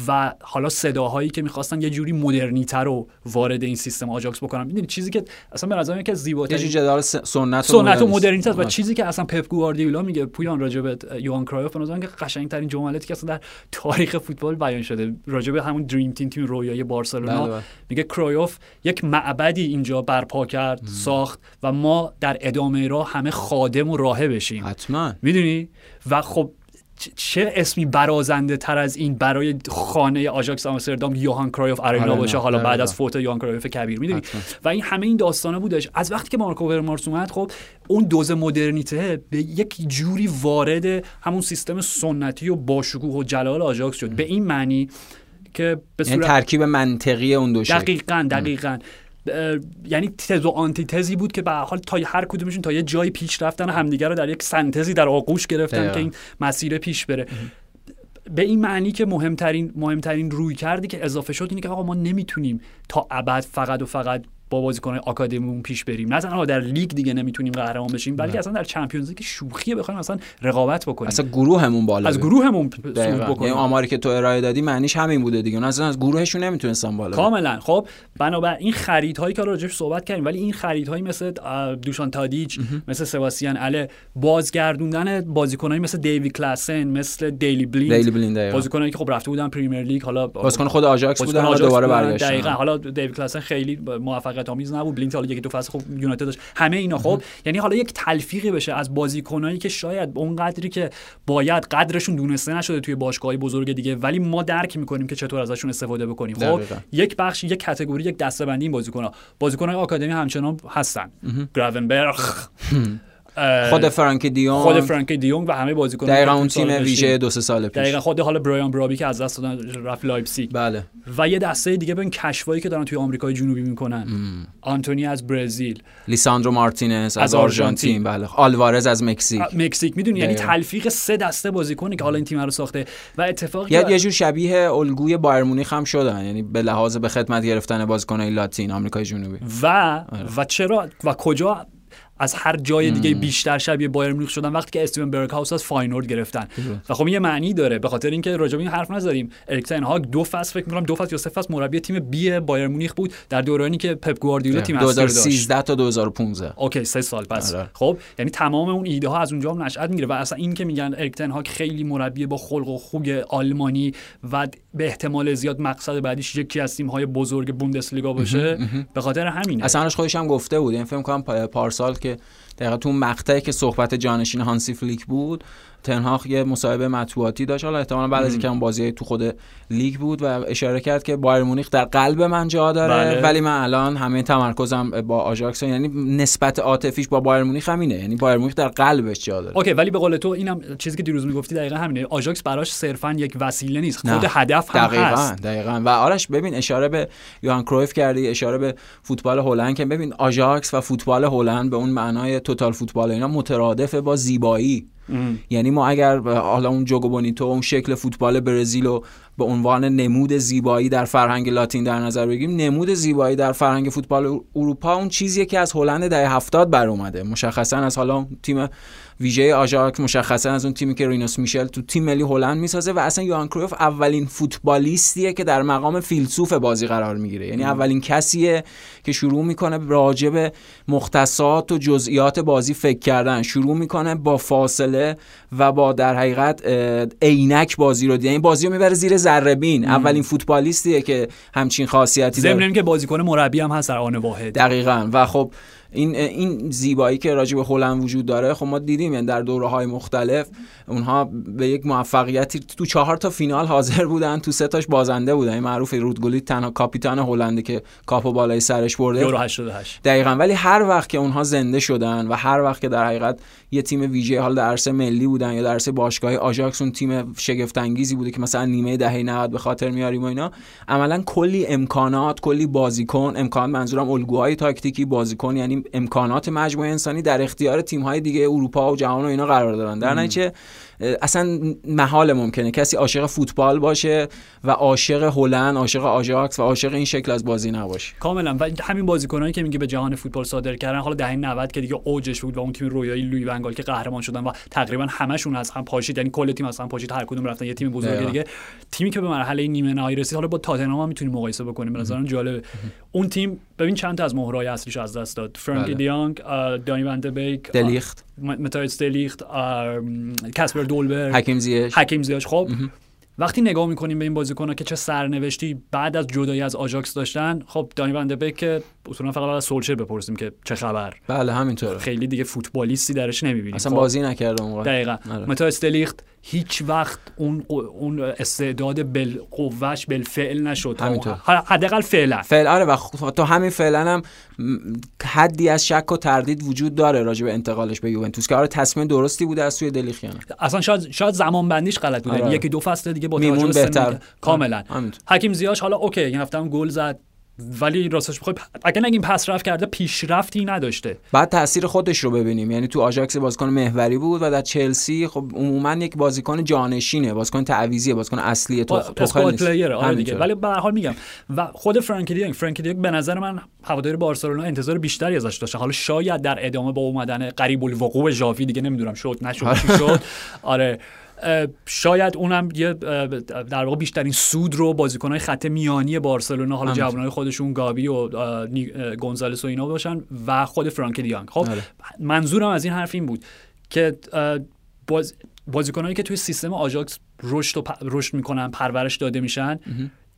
و حالا صداهایی که می‌خواستن یه جوری مدرنیته رو وارد این سیستم آژاکس بکنن می‌دونی چیزی که اصلا به نظر یه زیباترین جور جدال سنت و سنت و. مدرنیته و آره. چیزی که اصلا پپ گواردیولا میگه پویان راجع به یوان کرایوف به نظرم که قشنگترین جملاتی که اصلا در تاریخ فوتبال بیان شده راجع به همون dream team تیم رویای بارسلونا بله، بله. میگه کرایوف یک معبدی اینجا برپا کرد ساخت و ما در ادامه راه همه خادم و راهبه‌شیم حتما می‌دونی و خب چه اسمی برازنده تر از این برای خانه آژاکس آمستردام یوهان کرایوف ارینا آره، باشه حالا بعد. از فوت یوهان کرایوف کبیر می‌دونی. و این همه این داستانه بودش. از وقتی که مارکو ورمارس اومد خب اون دوز مدرنیته به یک جوری وارد همون سیستم سنتی و باشکوه و جلال آژاکس شد. به این معنی که به یعنی صورت ترکیب منطقی اون دو شکل. دقیقا دقیقا. یعنی تز و آنتی تزی بود که به هر حال تا هر کدومشون تا یه جایی پیش رفتن و همدیگه رو در یک سنتزی در آغوش گرفتن دقیقاً. که این مسیر پیش بره به این معنی که مهمترین مهمترین روی کردی که اضافه شد اینه که آقا ما نمی‌تونیم تا ابد فقط و فقط با بازیکن آکادمیمون پیش بریم. نه تنها در لیگ دیگه نمی‌تونیم قهرمان بشیم بلکه اصلا در چمپیونز لیگ شوخی بخوایم اصلا رقابت بکنیم. اصلا گروهمون بالا از گروهمون صعود بکنیم. یعنی آماری که تو ارائه دادی معنیش همین بوده دیگه. اصلا از گروهشون نمی‌تونستن بالا کاملا. خب بنابر این خریدهایی که راجعش صحبت کردیم ولی این خریدهایی مثل دوشان تادیچ مثل سباستین هالر بازگردوندن بازیکنایی مثل دیوی کلاسن مثل دیلی بلیند, دیلی بلیند بازیکنایی که خب رفته بودن پریمیر لیگ حالا بازیکن خود آژاکس بودن دوباره برگشتن. دقیقاً. حالا دیوی کلاسن خیلی موفقیت آمیز نبود بلیند حالا یکی دو فصل خب یونایتد داشت همه اینا خب یعنی حالا یک تلفیقی بشه از بازیکنایی که شاید اون قدری که باید قدرشون دونسته نشده توی باشگاهی بزرگ دیگه ولی ما درک می‌کنیم که چطور ازشون استفاده بکنیم. خب یک بخش یک category یک دسته‌بندی این بازیکن‌ها. بازیکن‌های آکادمی همچنان هستن. گراونبرگ خود فرانک دیونگ. خود فرانک دیونگ و همه بازیکن دقیقاً اون تیم ویژه دو سه سال پیش. دقیقاً خود حالا برایان بروبی که از دست دادن رفت لایپزیگ. بله. و یه دسته دیگه ببین کشفایی که دارن توی آمریکای جنوبی می‌کنن. ام. آنتونی از برزیل. لیساندرو مارتینز از, از آرژانتین. بله. آلوارز از مکزیک. مکزیک. می‌دونی یعنی تلفیق سه دسته بازیکنی که حالا این تیم رو ساخته. و اتفاقا یه یه جور شبیه الگوی بایرن مونیخ هم شدن. یعنی به لحاظ به خدمت گرفتن بازیکنای لاتین آمریکای جنوبی. و آره. و چرا؟ و کجا از هر جای دیگه بیشتر شبیه بایرن مونیخ شدن. وقتی که استیون برگ هاوس از فاینورد گرفتن. و خب یه معنی داره. به خاطر اینکه راجع به این حرف نزدیم. اریک تن هاگ دو فصل فکر می‌کنم دو فصل یا سه فصل مربی تیم بی بایرن مونیخ بود در دورانی که پپ گواردیولا تیم 2013 تا 2015 okay سه سال پس. آره. خب یعنی تمام اون ایده ها از اونجا هم نشأت می‌گیره. و اصلا این که میگن اریک تن هاگ خیلی مربی با خلق و خوی آلمانی و به احتمال زیاد مقصد بعدیش یکی از تیم های بزرگ بوندسلیگا باشه. به خاطر همینه. اصلا خودش هم گفته بود این فکر کنم پارسال که دقیقا تو مقطعی که صحبت جانشین هانسی فلیک بود تن‌هاخ یه مصاحبه مطبوعاتی داشت. حالا احتمالاً بعد از اینکه اون بازی تو خود لیگ بود و اشاره کرد که بایرن مونیخ در قلب من جا داره بله. ولی من الان همه تمرکزم با آژاکس. یعنی نسبت عاطفیش با بایرن مونیخ همینه. یعنی بایرن مونیخ در قلبش جا داره. okay ولی به قول تو اینم چیزی که دیروز می‌گفتی دقیقا همینه. آژاکس براش صرفا یک وسیله نیست. خود هدف هم دقیقاً هست. دقیقاً. و آرش ببین اشاره به یوهان کرویف کردی اشاره به فوتبال هلند که ببین آژاکس و فوتبال هلند به اون معنای total football اینا مترادف با زیبایی. یعنی ما اگر حالا اون jogo bonito اون شکل فوتبال برزیل رو به عنوان نمود زیبایی در فرهنگ لاتین در نظر بگیریم نمود زیبایی در فرهنگ فوتبال اروپا اون چیزیه که از هلند دهه هفتاد بر اومده. مشخصا از حالا تیم ویژه آژاکس مشخصا از اون تیمی که رینوس میشل تو تیم ملی هلند می‌سازه و اصلا یوهان کرویف اولین فوتبالیستیه که در مقام فیلسوف بازی قرار می‌گیره. یعنی اولین کسیه که شروع می‌کنه راجع به مختصات و جزئیات بازی فکر کردن. شروع می‌کنه با فاصله و با در حقیقت عینک بازی رو یعنی بازی رو می‌بره زیر ذره بین اولین فوتبالیستیه که همچین خاصیتی داره. ضمن که بازیکن مربی هم هست در آن واحد. دقیقاً. و خب این این زیبایی که راجع به هلند وجود داره خب ما دیدیم یعنی در دوره های مختلف اونها به یک موفقیتی تو چهار تا فینال حاضر بودن تو سه تاش بازنده بودن. این معروف رودگولی تنها کاپیتان هلندی که کاپو بالای سرش برده. یورو 88 دقیقاً. ولی هر وقت که اونها زنده شدن و هر وقت که در حقیقت یه تیم ویژه حال در عرصه ملی بودن یا در عرصه باشگاهی آژاکس اون تیم شگفت انگیزی بوده که مثلا نیمه دهه 90 به خاطر میاریم و اینا عملا کلی امکانات کلی بازیکن امکان منظورم الگوهای تاکتیکی بازیکن یعنی امکانات مجموعه انسانی در اختیار تیم های دیگه اروپا و جهان و اینا قرار دارن. در نتیجه اصلا محال ممکنه. کسی عاشق فوتبال باشه و عاشق هلند عاشق آژاکس و عاشق این شکل از بازی نباشه. کاملا. و همین بازیکنایی که میگه به جهان فوتبال صادر کردن حالا دهه 90 که دیگه اوجش بود و اون تیم رویایی لوی ونگال که قهرمان شدن و تقریبا همشون از هم پاشید یعنی کل تیم از هم پاشید هر کدوم رفتن یه تیم بزرگ دیگه. تیمی که به مرحله نیمه نهایی رسید حالا با تاتنهام هم می‌تونیم مقایسه بکنیم. به نظرم جالبه. اون تیم ببین چند تا از مهره‌های اصلیش از دست داد. فرانکی دیانگ دانی ون بیک دلیخت. متایس دلیخت کاسپر دولبر حکیم زیاش حکیم زیاش خب وقتی نگاه می‌کنیم به این بازیکن‌ها که چه سرنوشتی بعد از جدایی از آژاکس داشتن خب دانی ون بیک که اصولا فقط از سولشر بپرسیم که چه خبر. بله همینطوره. خیلی دیگه فوتبالیستی درش نمی‌بینیم. اصلا بازی نکرده اون دقیقاً. متایس دلیخت هیچ وقت اون اون استعداد بالقوه‌ش بالفعل نشد. همینطور. حداقل فعلا. فعلا آره و تا همین فعلا هم حدی از شک و تردید وجود داره راجع به انتقالش به یوونتوس که آره تصمیم درستی بوده از سوی دلیخت یا نه اصلا شاید شاید زمان بندیش غلط بوده. آره. یکی دو فصل دیگه با توجه به کاملا. حکیم زیاش حالا اوکی این هفته هم گل زد. ولی راستش بخوای اگه نگیم پس رفت کرده پیشرفتی نداشته. بعد تاثیر خودش رو ببینیم. یعنی تو آژاکس بازیکن محوری بود و در چلسی خب عموما یک بازیکن جانشینه. بازیکن تعویضیه بازیکن اصلی تو تو player آره دیگه. ولی به هر حال میگم. و خود فرانکی دیونگ فرانکی دیونگ به نظر من هوادار بارسلونا انتظار بیشتری ازش داشته. حالا شاید در ادامه با اومدن قریب الوقوع ژاوی دیگه نمی‌دونم شد نشد. شد. آره. شاید اونم یه در واقع بیشترین سود رو بازیکنهای خط میانی بارسلونا حالا جوانای خودشون گابی و گونزالس و اینا باشن و خود فرانک دیانگ خب آره. منظورم از این حرف این بود که باز بازیکنایی که توی سیستم آژاکس رشد رشد می‌کنن پرورش داده میشن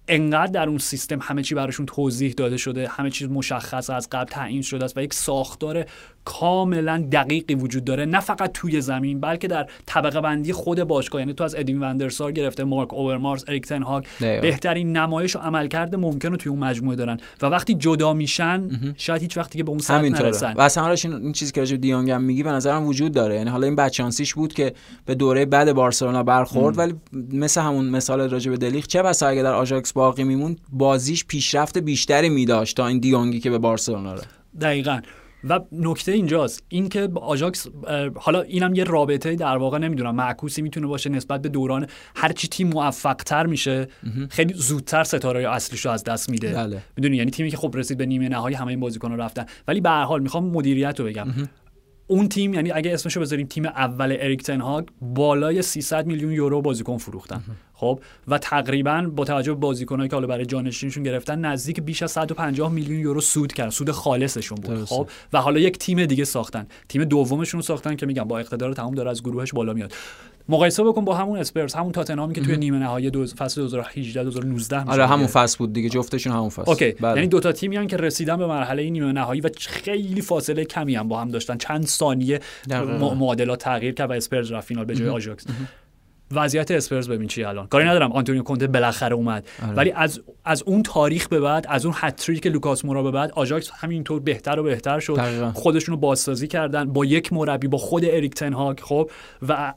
انقدر در اون سیستم همه چی براشون توضیح داده شده همه چیز مشخص از قبل تعیین شده است و یک ساختار کاملا دقیقی وجود داره نه فقط توی زمین بلکه در طبقه بندی خود باشگاه یعنی تو از ادین وندرسار گرفته مارک اوورمارس اریک تن هاگ بهترین نمایش و عملکرد ممکن رو توی اون مجموعه دارن. و وقتی جدا میشن شاید هیچ وقتی که به اون سطح نرسن. و اصلا این, این چیزی که راجع دیونگ هم میگی به نظرم وجود داره. یعنی حالا این بچانسیش بود که به دوره بعد بارسلونا برخورد ولی مثل همون مثال راجع به دلیخ چه بسا اگه در آژاکس باقی میمون بازیش پیشرفت بیشتری میداشت تا این دیونگی که به بارسلونا رو دقیقاً. و نکته اینجاست. اینکه آژاکس حالا اینم یه رابطه در واقع نمی‌دونم معکوسی می‌تونه باشه نسبت به دوران. هر چی تیم موفق تر میشه خیلی زودتر ستاره اصلیشو از دست میده. بله. می‌دونی؟ یعنی تیمی که خب رسید به نیمه نهایی همه این بازیکن‌ها رفتن. ولی به هر حال می‌خوام مدیریت رو بگم. اون تیم یعنی اگه اسمشو بذاریم تیم اول اریک تنهاگ بالای 300 میلیون یورو بازیکن فروختن. خب؟ و تقریبا با توجه به بازیکنایی که حالا برای جانشینشون گرفتن نزدیک بیش از 150 میلیون یورو سود کردن سود خالصشون بود. خب؟ و حالا یک تیم دیگه ساختن. تیم دومشون رو ساختن که میگم با اقتدار تمام داره از گروهش بالا میاد. مقایسه بکن با همون اسپرز همون تاتنهامی که توی نیمه نهایی دو فصل 2018 2019 آره همون فصل بود دیگه جفتشون همون فصل. اوکی بله. یعنی دو تا تیمی که رسیدن به مرحله نیمه نهایی و خیلی فاصله کمی هم با هم داشتن. چند ثانیه معادلات تغییر کرد و اسپرز رفت فینال به جای آژاکس. وضعیت اسپرز ببین چی الان. کاری ندارم. آنتونیو کونته بالاخره اومد. آره. ولی از از اون تاریخ به بعد از اون hat-trick لوکاس مورا به بعد آژاکس همینطور بهتر و بهتر شد. خودشون رو بازسازی کردن. با یک مربی با خود اریک تنهاگ خب؟ و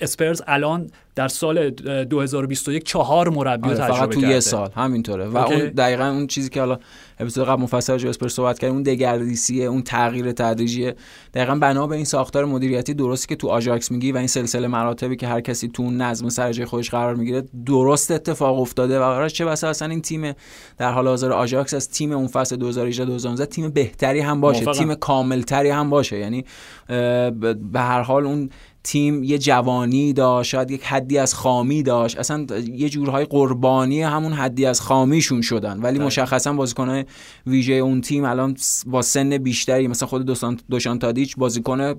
اسپرز الان در سال 2021 چهار مربی آره فقط تو یه سال همینطوره. و اون دقیقا اون چیزی که حالا اپیزود قبل مفصل جو اسپرز صحبت کردیم اون دگردیسیه اون تغییر تدریجی دقیقا بنا به این ساختار مدیریتی درستی که تو آژاکس میگی و این سلسله مراتبی که هر کسی تو نظم سر جای خودش قرار می‌گیره درست اتفاق افتاده و قرار چه بسا اصلا این تیم در حال حاضر آژاکس از تیم اون فصل 2018 2019 تیم بهتری هم باشه تیم کاملتری هم باشه. یعنی به هر حال اون تیم یه جوانی داشت شاید یک حدی از خامی داشت. اصلا یه جورهای قربانی همون حدی از خامیشون شدن. ولی مشخصا بازیکنهای ویژه اون تیم الان با سن بیشتری مثلا خود دوشان, تادیچ بازیکن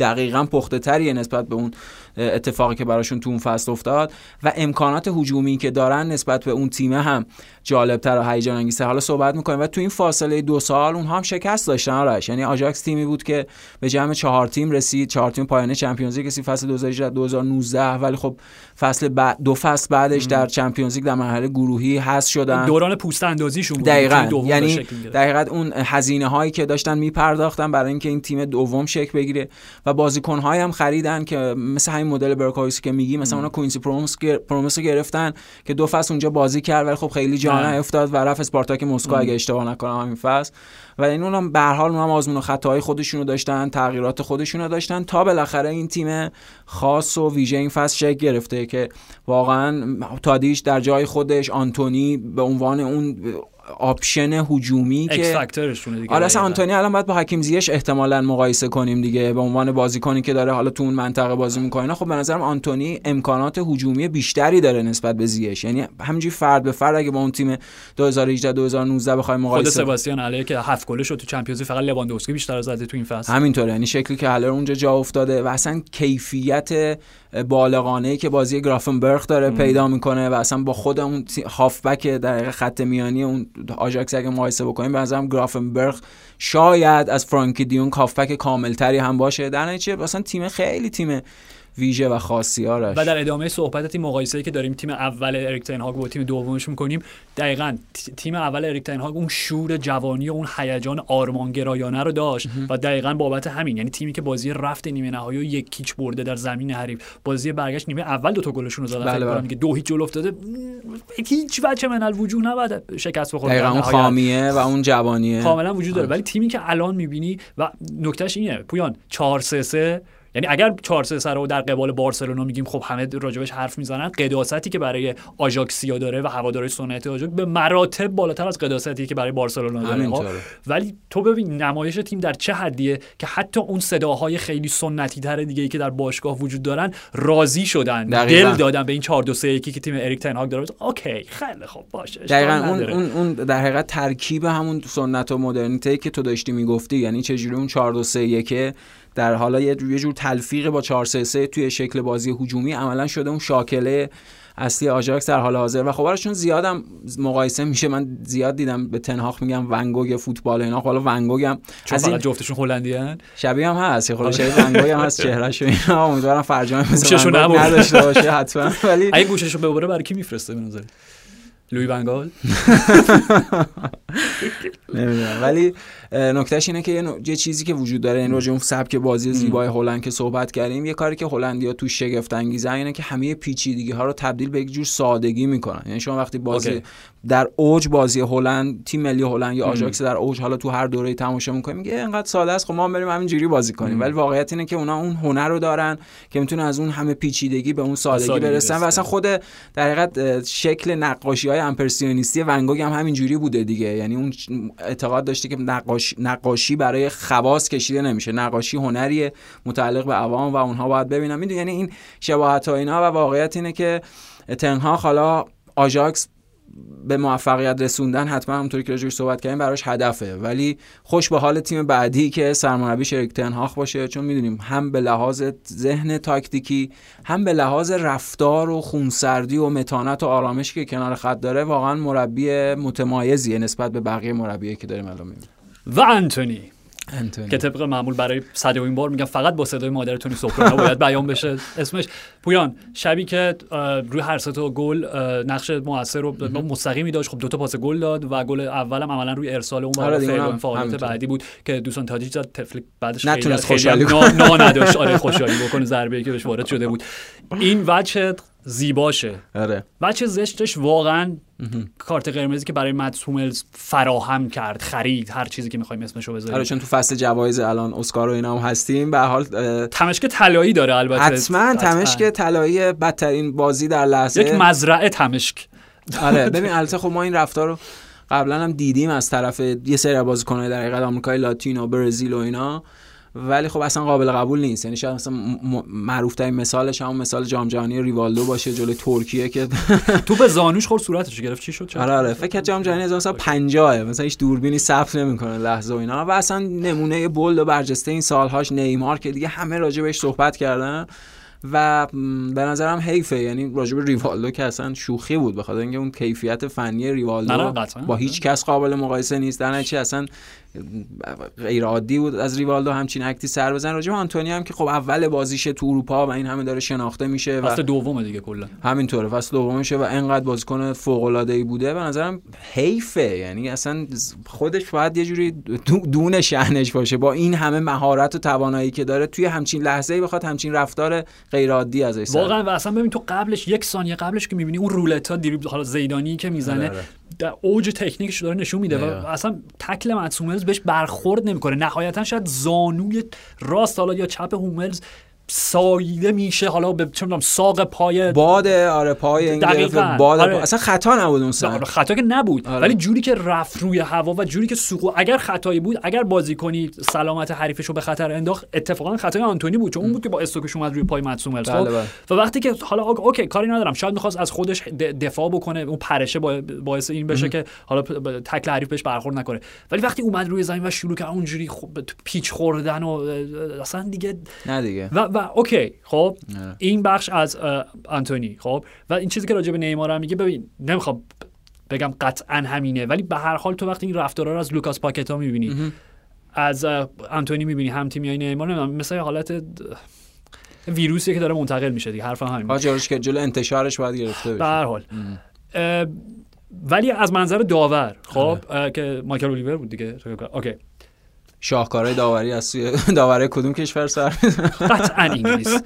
دقیقا پخته تریه نسبت به اون اتفاقی که براشون تو اون فصل افتاد و امکانات هجومی که دارن نسبت به اون تیم هم جالبتر و هیجان انگیزتر حالا صحبت می‌کنیم و تو این فاصله دو سال اونها هم شکست داشتن آرش. یعنی آژاکس تیمی بود که به جمع چهار تیم رسید چهار تیم پایان چمپیونز لیگ. فصل 2018 2019 ولی خب فصل بعد دو فصل بعدش در چمپیونز لیگ در مرحله گروهی هست شدن. دوران پوست اندازیشون بود. دقیقاً. یعنی دقیقاً اون هزینه هایی که داشتن میپرداختن برای اینکه این تیم دوم شکل بگیره. و بازیکن هم خریدن که مثل همین مدل برکایسی که میگی مثلا اونا کوینسی پروموس پروموس گرفتن که دو فصل اونجا بازی کرد ولی خب خیلی جا نیفتاد و رفت اسپارتاک مسکو اگه اشتباه نکنم همین فصل. و این اونم به هر حال اونم آزمون و خطاهای خودشونو داشتن تغییرات خودشونو داشتن تا بالاخره این تیم خاص و ویژه این فصل شکل گرفته که واقعا تادیش در جای خودش آنتونی به عنوان اون آپشن هجومی که دیگه آره اصلا آنتونی الان باید با حکیم زیش احتمالا مقایسه کنیم دیگه به عنوان بازیکنی که داره حالا تو اون منطقه بازی می‌کنه. خب به نظرم آنتونی امکانات هجومی بیشتری داره نسبت به زیش یعنی همینجوری فرد به فرد اگه با اون تیم 2018 2019 بخوایم مقایسه خود سباستیان علیه که هفت گله شد تو چمپیونز فقط لواندوفسکی بیشتر زده تو این فصل. همینطوره. یعنی شکلی که هالر اونجا جا افتاده و اصلا کیفیت بالغانه که بازی گرافنبرگ داره پیدا می‌کنه و اصلا با خود اون هافبک در خط میانی اون آژاکس اگه مقایسه بکنیم به نظرم گرافنبرگ شاید از فرانکی دیون هافبک کاملتری هم باشه. در نتیجه مثلا تیم خیلی تیم ویژه و خاصیارش و در ادامه صحبت تیم مقایسه‌ای که داریم تیم اول اریک تن هاگ با تیم دومش می‌کنیم. دقیقا تیم اول اریک اون شور جوانی و اون هیجان آرمانگرایانه رو داشت و دقیقا بابت همین یعنی تیمی که بازی رفت نیمه نهایی و یک کیچ برده در زمین حریف. بازی برگشت نیمه اول دو تا گلشون رو زدن. بله فکر بله. که دو هیچ جلو افتاده. هیچ بچه من الوجود نباید شکست بخوره دقیقا اون. خامیه و اون جوانیه. کاملا وجود داره. آره. ولی تیمی که الان می‌بینی و نکتهش اینه. پویان 4 3 3 یعنی اگر 4 3 3 رو در قبال بارسلونا میگیم خب همه راجبش حرف می‌زنن قداستی که برای آژاکسیا داره و هوادارهای سنتی آژاک به مراتب بالاتر از قداستی که برای بارسلونا داره. خب؟ ولی تو ببین نمایش تیم در چه حدیه که حتی اون صداهای خیلی سنتی تر دیگه ای که در باشگاه وجود دارن راضی شدن دقیقاً. دل دادن به این 4 2 3 1 که تیم اریک تن هاگ داره اوکی خیلی خوب باشه دقیقا اون. اون, اون در حقیقت ترکیب همون سنت و مدرنیته که تو داشتی می‌گفتی یعنی چجوری اون 4 2 3 1 در حالا یه جور تلفیق با 4 3 3 توی شکل بازی هجومی عملا شده اون شاکله اصلی آژاکس در حال حاضر و خب براشون زیادم مقایسه میشه. من زیاد دیدم به تنهاخ میگم ونگوگ فوتبال اینا. خب حالا ونگوگ هم چون از این جفتشون هلندی. شبیه هم هست. خورده شبیه ونگوگ هم هست. چهرهش اینا. امیدوارم فرجام مثل. نداشته باشه حتما. ولی اگه گوششو ببره برای کی میفرسته به نظر؟ لوی بنگال نمی‌دونم. ولی نکتهش اینه که یه, چیزی که وجود داره این راجع اون سبک بازی زیبای هلند که صحبت کردیم یه کاری که هلندیا تو شگفت انگیزه اینه که همه پیچیدگی ها رو تبدیل به یک جور سادگی می‌کنن یعنی شما وقتی بازی اوکی. در اوج بازی هلند تیم ملی هلند یا. آژاکس در اوج حالا تو هر دوره تماشا می‌کنیم میگه اینقدر ساده است خب ما هم بریم همینجوری بازی کنیم. ولی واقعیت اینه که اونا اون هنر رو دارن که می‌تونن از اون همه پیچیدگی به اون سادگی سادگی برسن و. اصلا خود در حقیقت شکل نقاشی های امپرسیونیستی ونگوگ هم همینجوری بوده دیگه یعنی اون اعتقاد داشته که نقاش... نقاشی برای خواص کشیده نمیشه. نقاشی هنریه متعلق به عوام و اونها باید ببینن می‌دونی یعنی این شباهت ها اینا و واقعیت اینه که تنها حالا آژاکس به موفقیت رسوندن حتما همونطوری که راجعش صحبت کردیم براش هدفه. ولی خوش به حال تیم بعدی که سرمربیش اریک تنهاخ باشه چون می‌دونیم هم به لحاظ ذهن تاکتیکی هم به لحاظ رفتار و خونسردی و متانت و آرامشی که کنار خط داره واقعا مربی متمایزیه نسبت به بقیه مربیایی که داریم الان می‌بینیم. و انتونی. انتونی. که طبق معمول برای صدوین بار میگم فقط با صدای مادر تونی سوپرانو باید بیان بشه اسمش. پویان شبی که روی هر سه تا گل نقش موثر رو مستقیمی داشت. خب دو تا پاس گل داد و گل اولم عملا روی ارسال اون آره برای همینطور. بعدی بود که دوستان تادیج زد. تفلیک بعدش خیلی نتونست خوشحالی نا, نا نداشت. آره خوشحالی بکنه ضربه که بهش وارد شده بود. این وجه زیباشه. آره. بچه زشتش واقعا کارت قرمزی که برای مدس هوملز فراهم کرد خرید هر چیزی که می‌خوایم اسمشو آره بذاریم چون تو فصل جوایز الان اسکار و اینا هم هستیم به حال تمشک طلایی داره البته. حتما تمشک طلایی بدترین بازی در لحظه. یک مزرعه تمشک. آره ببین البته خب ما این رفتار رو قبلا هم دیدیم از طرف یه سری از بازیکن‌های در حقیقت آمریکای لاتین و برزیل و اینا. ولی خب اصلا قابل قبول نیست. یعنی شاید مثلا معروف ترین مثالش همون مثال جام جهانی ریوالدو باشه جلوی ترکیه که تو به زانوش خورد صورتش گرفت. چی شد؟ آره آره. فکر کنم جام جهانی 1950 مثلا هیچ دوربینی ثبت نمی‌کنه لحظه و اینا. و اصلا نمونه bold و برجسته این سالهاش نیمار که دیگه همه راجع بهش صحبت کردن. و به نظرم حیفه. یعنی راجع به ریوالدو که اصلا شوخی بود. بخاطر اینکه اون کیفیت فنی ریوالدو. با هیچ کس قابل مقایسه نیست. در نتیجه اصلا غیر عادی بود. از ریوالدو همچین actی سر بزنه. راجع به آنتونی هم که خب اول بازیشه تو اروپا و این همه داره شناخته میشه و فصل دومه دیگه کلا. همینطوره. فصل دومشه و انقدر بازیکن فوق العاده ای بوده. به نظرم حیفه. یعنی اصلا خودش باید یه جوری دو- دون شأنش باشه. با این همه مهارت و توانایی که داره توی همچین لحظه ای بخواد همچین رفتار غیر عادی ازش واقعا و اصلا ببین تو قبلش یک ثانیه قبلش که می‌بینی اون رولتا دریبل حالا زیدانی که می‌زنه آره، آره. در اوج تکنیکش داره نشون میده و. اصلا تکل مدس هوملز بهش برخورد نمی‌کنه نهایتا شاید زانوی راست حالا یا چپ هوملز ساییده میشه حالا به چه می‌دونم ساق پای باد آره پای این دقیقاً. باد آره. اصلا خطا نبود اون سن خطا که نبود آره. ولی جوری که رفت روی هوا و جوری که سقوط اگر خطایی بود اگر بازیکنی سلامت حریفش رو به خطر انداخت اتفاقا خطای آنتونی بود چون اون بود که با استوکش اومد روی پای مدسوملز بله، بله. و وقتی که حالا آ- اوکی کاری ندارم شاید می‌خواست از خودش دفاع بکنه اون پرشه با- باعث این بشه که حالا تکل حریف بهش برخورد نکنه ولی وقتی اومد روی زمین و شروع کرد اونجوری خب پیچ خوردن و اصلا دیگه نه دیگه و, و اوکی خب آره. این بخش از آنتونی خب و این چیزی که راجع به نیمار هم میگه ببین نمی‌خوام بگم قطعا همینه ولی به هر حال تو وقتی این رفتارا رو از لوکاس پاکتا می‌بینی از آنتونی می‌بینی هم تیمی های نیمار نمی‌دونم مثل یه حالت اه، ویروسیه که داره منتقل میشه دیگه حرف همین جلوش که جلو انتشارش باید گرفته به بشه هر حال. ولی از منظر داور خب اه، که مایکل اولیور بود دیگه اوکی. شاهکارهای داوری از سوی داوری کدوم کشور سر؟ قطعا انگلیس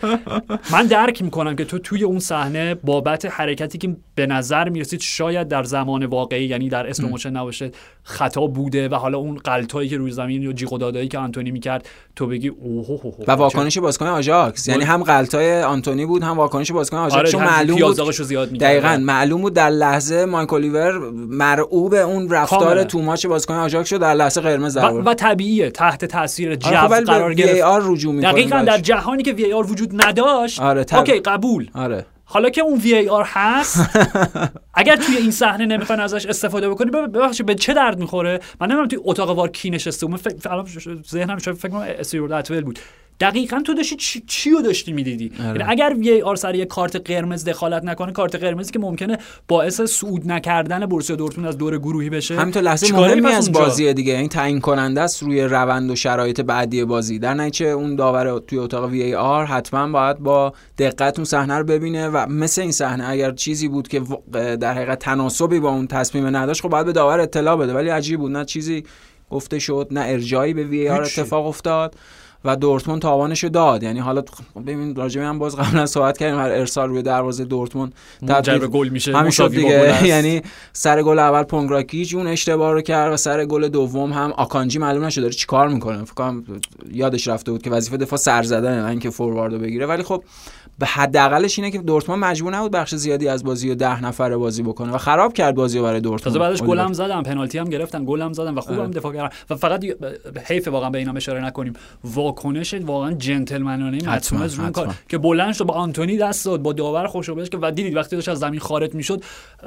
من درک می‌کنم که تو توی اون صحنه بابت حرکتی که به نظر می‌رسید شاید در زمان واقعی یعنی در slow motion نباشه خطا بوده و حالا اون غلطایی که روی زمین یا جیغ و دادایی که آنتونی می‌کرد تو بگی اوه و واکنش بازیکن آژاکس. یعنی هم غلطای آنتونی بود هم واکنش بازیکن آژاکس. آره چون معلوم بود زیاد دقیقا. معلوم بود در لحظه مایکل اولیور مرعوب اون رفتار کاملا. تو ماچ بازیکن آژاکس شد در لحظه قرمز و, در آورد. طبیعیه تحت تاثیر جو آره خب ولی قرار به گرفت VAR رجوع می‌کنیم دقیقا. در جهانی که VAR وجود نداشت آره، طب- اوکی قبول. آره. حالا که اون VAR هست اگر توی این صحنه نمی‌خواین ازش استفاده بکنی بب- ببخشید به چه درد می‌خوره؟ من نمی‌دونم توی اتاق VAR کی نشسته من فکر الان ذهنم شاید فکر کنم استیورد اتول بود. دقیقا تو داشتی چی, چی رو داشتی می‌دیدی آره. یعنی اگر وی آر سر یه کارت قرمز دخالت نکنه کارت قرمزی که ممکنه باعث صعود نکردن بورسیا دورتموند از دور گروهی بشه همینطور لحظه مهمی از؟ بازی دیگه این تعیین کننده است روی روند و شرایط بعدی بازی در نتیجه اون داور توی اتاق وی آر حتما باید با دقت اون صحنه رو ببینه و مثل این صحنه اگر چیزی بود که در حقیقت تناسبی با اون تصمیم نداشت خب باید به داور اطلاع بده ولی عجیب بود نه چیزی گفته شد نه ارجایی به وی آر. اتفاق افتاد و دورتموند تاوانشو داد. یعنی حالا خب ببین راجع به هم باز قبلا صحبت کردیم هر ارسال روی دروازه دورتموند تبدیل- به گل میشه همین شد دیگه. یعنی سر گل اول پونگراکیچ اون اشتباه رو کرد و سر گل دوم هم آکانجی معلوم نشد داره چیکار می‌کنه. فکر کنم یادش رفته بود که وظیفه دفاع سر زدن نه اینکه فورواردو بگیره. ولی خب به حداقلش اینه که دورتموند مجبور نبود بخش زیادی از بازی رو ده نفره بازی بکنه و خراب کرد بازی رو برای دورتموند تازه بعدش. گلم زدن پنالتی هم گرفتن گلم زدن و خوبم آره. دفاع کردن و فقط حیف واقعا به اینا اشاره نکنیم واکنش واقعا جنتلمنانه مطمئن رو این کار. که بلند شد با آنتونی دست داد با داور خوشو که و دیدید وقتی داشت از زمین خارج می‌شد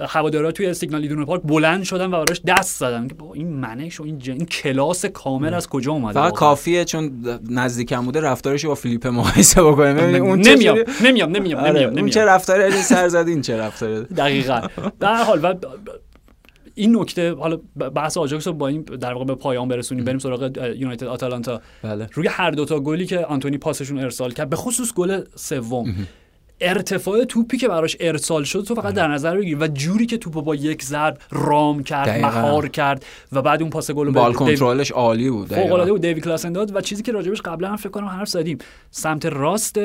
هوادارا توی سیگنال ایدون پارک بلند شدن و براش دست زدن که این منش و این, جن... این کلاس کامل از کجا اومده فقط؟ کافیه چون نزدیکم بوده رفتارش با فیلیپ مقایسه ببینید اون نمیام جوری- نمیام نمیام آره، نمیام اون چه رفتاری این سر زد این چه رفتاری دقیقا. در حال و این نکته حالا بحث آجاکس رو با این در واقع به پایان برسونیم بریم سراغ یونایتد آتالانتا. بله. روی هر دوتا گلی که آنتونی پاسشون ارسال کرد به خصوص گل سوم ارتفاع توپی که براش ارسال شد تو فقط در نظر بگیر و جوری که توپو با یک ضرب رام کرد دقیقاً. مهار کرد و بعد اون پاس گل بال کنترلش عالی بود فوق. العاده بود دیوید کلاسن داد و چیزی که راجبش قبلا هم فکر کنم حرف زدیم سمت راست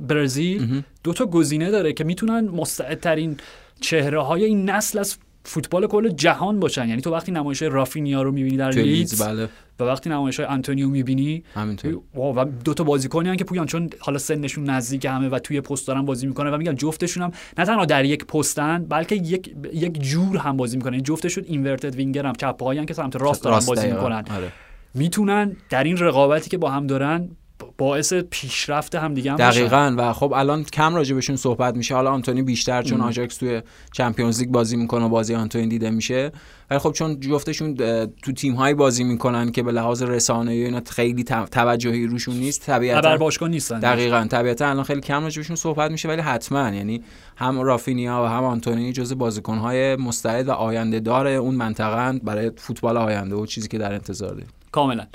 برزیل دو تا گزینه داره که می‌تونن مستعدترین چهره های این نسل از فوتبال کل جهان باشن. یعنی تو وقتی نمایش رافینیا رو می‌بینی در لیدز بله. و وقتی نمایش های آنتونی رو می‌بینی همینطور. و دو تا بازیکنی که پویان چون حالا سنشون نزدیک همه و توی پست دارن بازی می‌کنن و میگم جفتشون هم نه تنها در یک پستن بلکه یک یک جور هم بازی می‌کنن. جفتشون inverted winger هم چپ پا که سمت راست دارن بازی. می‌کنن. آره. می‌تونن در این رقابتی که با هم دارن باعث پیشرفت هم دیگه هم. دقیقا. و خب الان کم راجع بهشون صحبت میشه. حالا آنتونی بیشتر چون آژاکس توی چمپیونز لیگ بازی می‌کنه و بازی آنتونی دیده میشه. ولی خب چون جفتشون تو تیم هایی بازی می‌کنن که به لحاظ رسانه‌ای اینا خیلی تو- توجهی روشون نیست خبر طبیعتا باشگاه نیستن. دقیقا. طبیعتا الان خیلی کم راجع بهشون صحبت میشه ولی حتما. یعنی هم رافینیا و هم آنتونی جز بازیکن‌های مستعد و آینده دار اون منطقه برای فوتبال آینده و چیزی که در انتظار داریم. کاملا.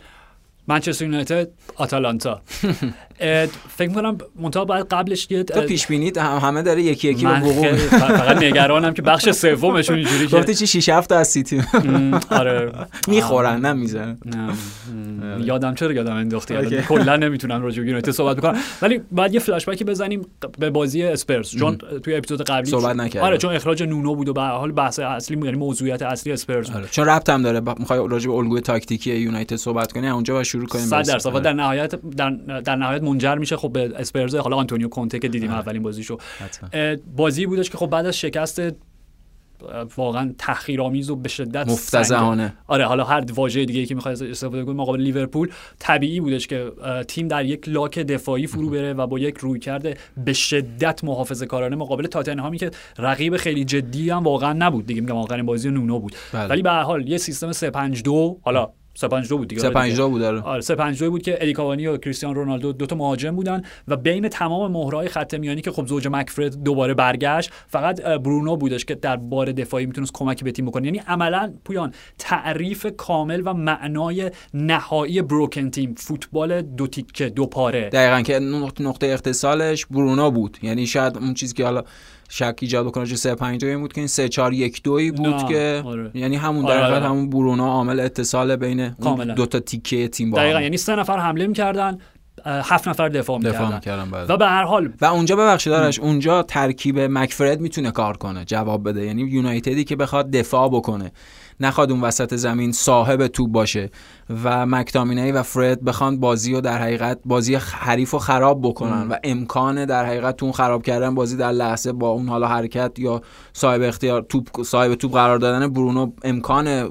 منچستر یونایتد آتالانتا فکر می‌کنم منتها باید قبلش یه تو پیش بینید هم همه داره یکی یکی به وقوع خیلی فقط نگرانم که بخش سومشون اینجوری که گفتی چی؟ 6 7 از سیتی. آره. می‌خورن نه می‌زنن م، یادم چرا یادم انداختی. کلا نمی‌تونم راجع به یونایتد صحبت بکنم. ولی بعد یه فلاش بکی بزنیم به بازی اسپرز چون توی اپیزود قبلی صحبت نکردیم. آره چون اخراج نونو بود و به حال بحث اصلی یعنی موضوعیت اصلی آره. چون ربط هم داره. می‌خوای راجع به الگوی تاکتیکی یونایتد صحبت کنی اونجا با شروع کنیم صد برسیم. درصد. و آره. در نهایت در, در نهایت منجر میشه. خب به اسپرز حالا آنتونیو کونته که دیدیم اولین بازیشو. بازی بودش که خب بعد از شکست واقعا تحقیرآمیز و به شدت مفتزهانه. آره حالا هر واژه دیگه که می‌خواد استفاده کنیم مقابل لیورپول طبیعی بودش که تیم در یک لاک دفاعی فرو بره و با یک رویکرد به شدت محافظه کارانه مقابل تاتنهامی که رقیب خیلی جدی هم واقعا نبود. دیگه میگم آخرین بازی نونو بود. بله. ولی به هر حال یه سیستم 352 حالا 352 بود دیگه. 352 بود داره آره 352 بود که ادی کاوانی و کریستیانو رونالدو دو تا مهاجم بودن و بین تمام مهرهای خط میانی که خب زوج مکفرد دوباره برگشت فقط برونو بودش که در بار دفاعی می‌تونست کمکی به تیم بکنه. یعنی عملا پویان تعریف کامل و معنای نهایی بروکن تیم فوتبال دو تیکه دو پاره. دقیقا که نقطه اختصالش برونو بود. یعنی شاید اون چیزی که حالا شک ایجاد بکنه جو 3 5 2 بود که این 3 4 1 2 بود که آره. یعنی همون آره، در آره. همون برونو عامل اتصال بین. دو تا تیکه تیم با دقیقا. یعنی سه نفر حمله می‌کردن هفت نفر دفاع می‌کردن می‌کردن بعد و به هر حال و اونجا ببخشید دارش اونجا ترکیب مکفرد می‌تونه کار کنه جواب بده یعنی یونایتدی که بخواد دفاع بکنه نخواد اون وسط زمین صاحب توپ باشه و مکتامینی و فرد بخوان بازی رو در حقیقت بازی حریف رو خراب بکنن و امکان در حقیقت اون خراب کردن بازی در لحظه با اون حالا حرکت یا صاحب اختیار توپ صاحب توپ قرار دادن برونو امکان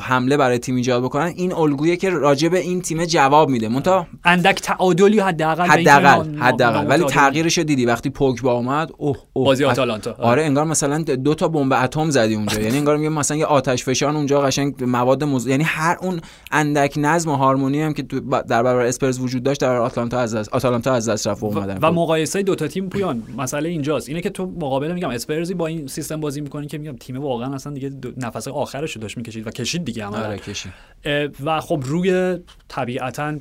حمله برای تیم ایجاد بکنن. این الگویی که راجع به این تیم جواب میده. منتها اندک تعادلی حداقل حداقل حداقل. ولی. تغییرش دیدی. وقتی پوگبا اومد اوه اوه. بازی آتالانتا. آره انگار مثلا دو تا بمب اتم زدی اونجا. یعنی انگار میگه مثلا یه آتش فشان اونجا قشنگ مواد مز... یعنی هر اون اندک نظم و هارمونی هم که در برابر اسپرز وجود داشت در آتلانتا از دست آتالانتا از دست رفت و اومدن. و مقایسه دو تا تیم پویان مسئله اینجاست. اینه که تو مقابل میگم اسپرزی با این سیستم بازی می‌کنی که میگم تیم واقعا اصلا دیگه نفس آخرش رو داشت می‌کشید و کشید دیگه عملا آره و خب روی طبیعتا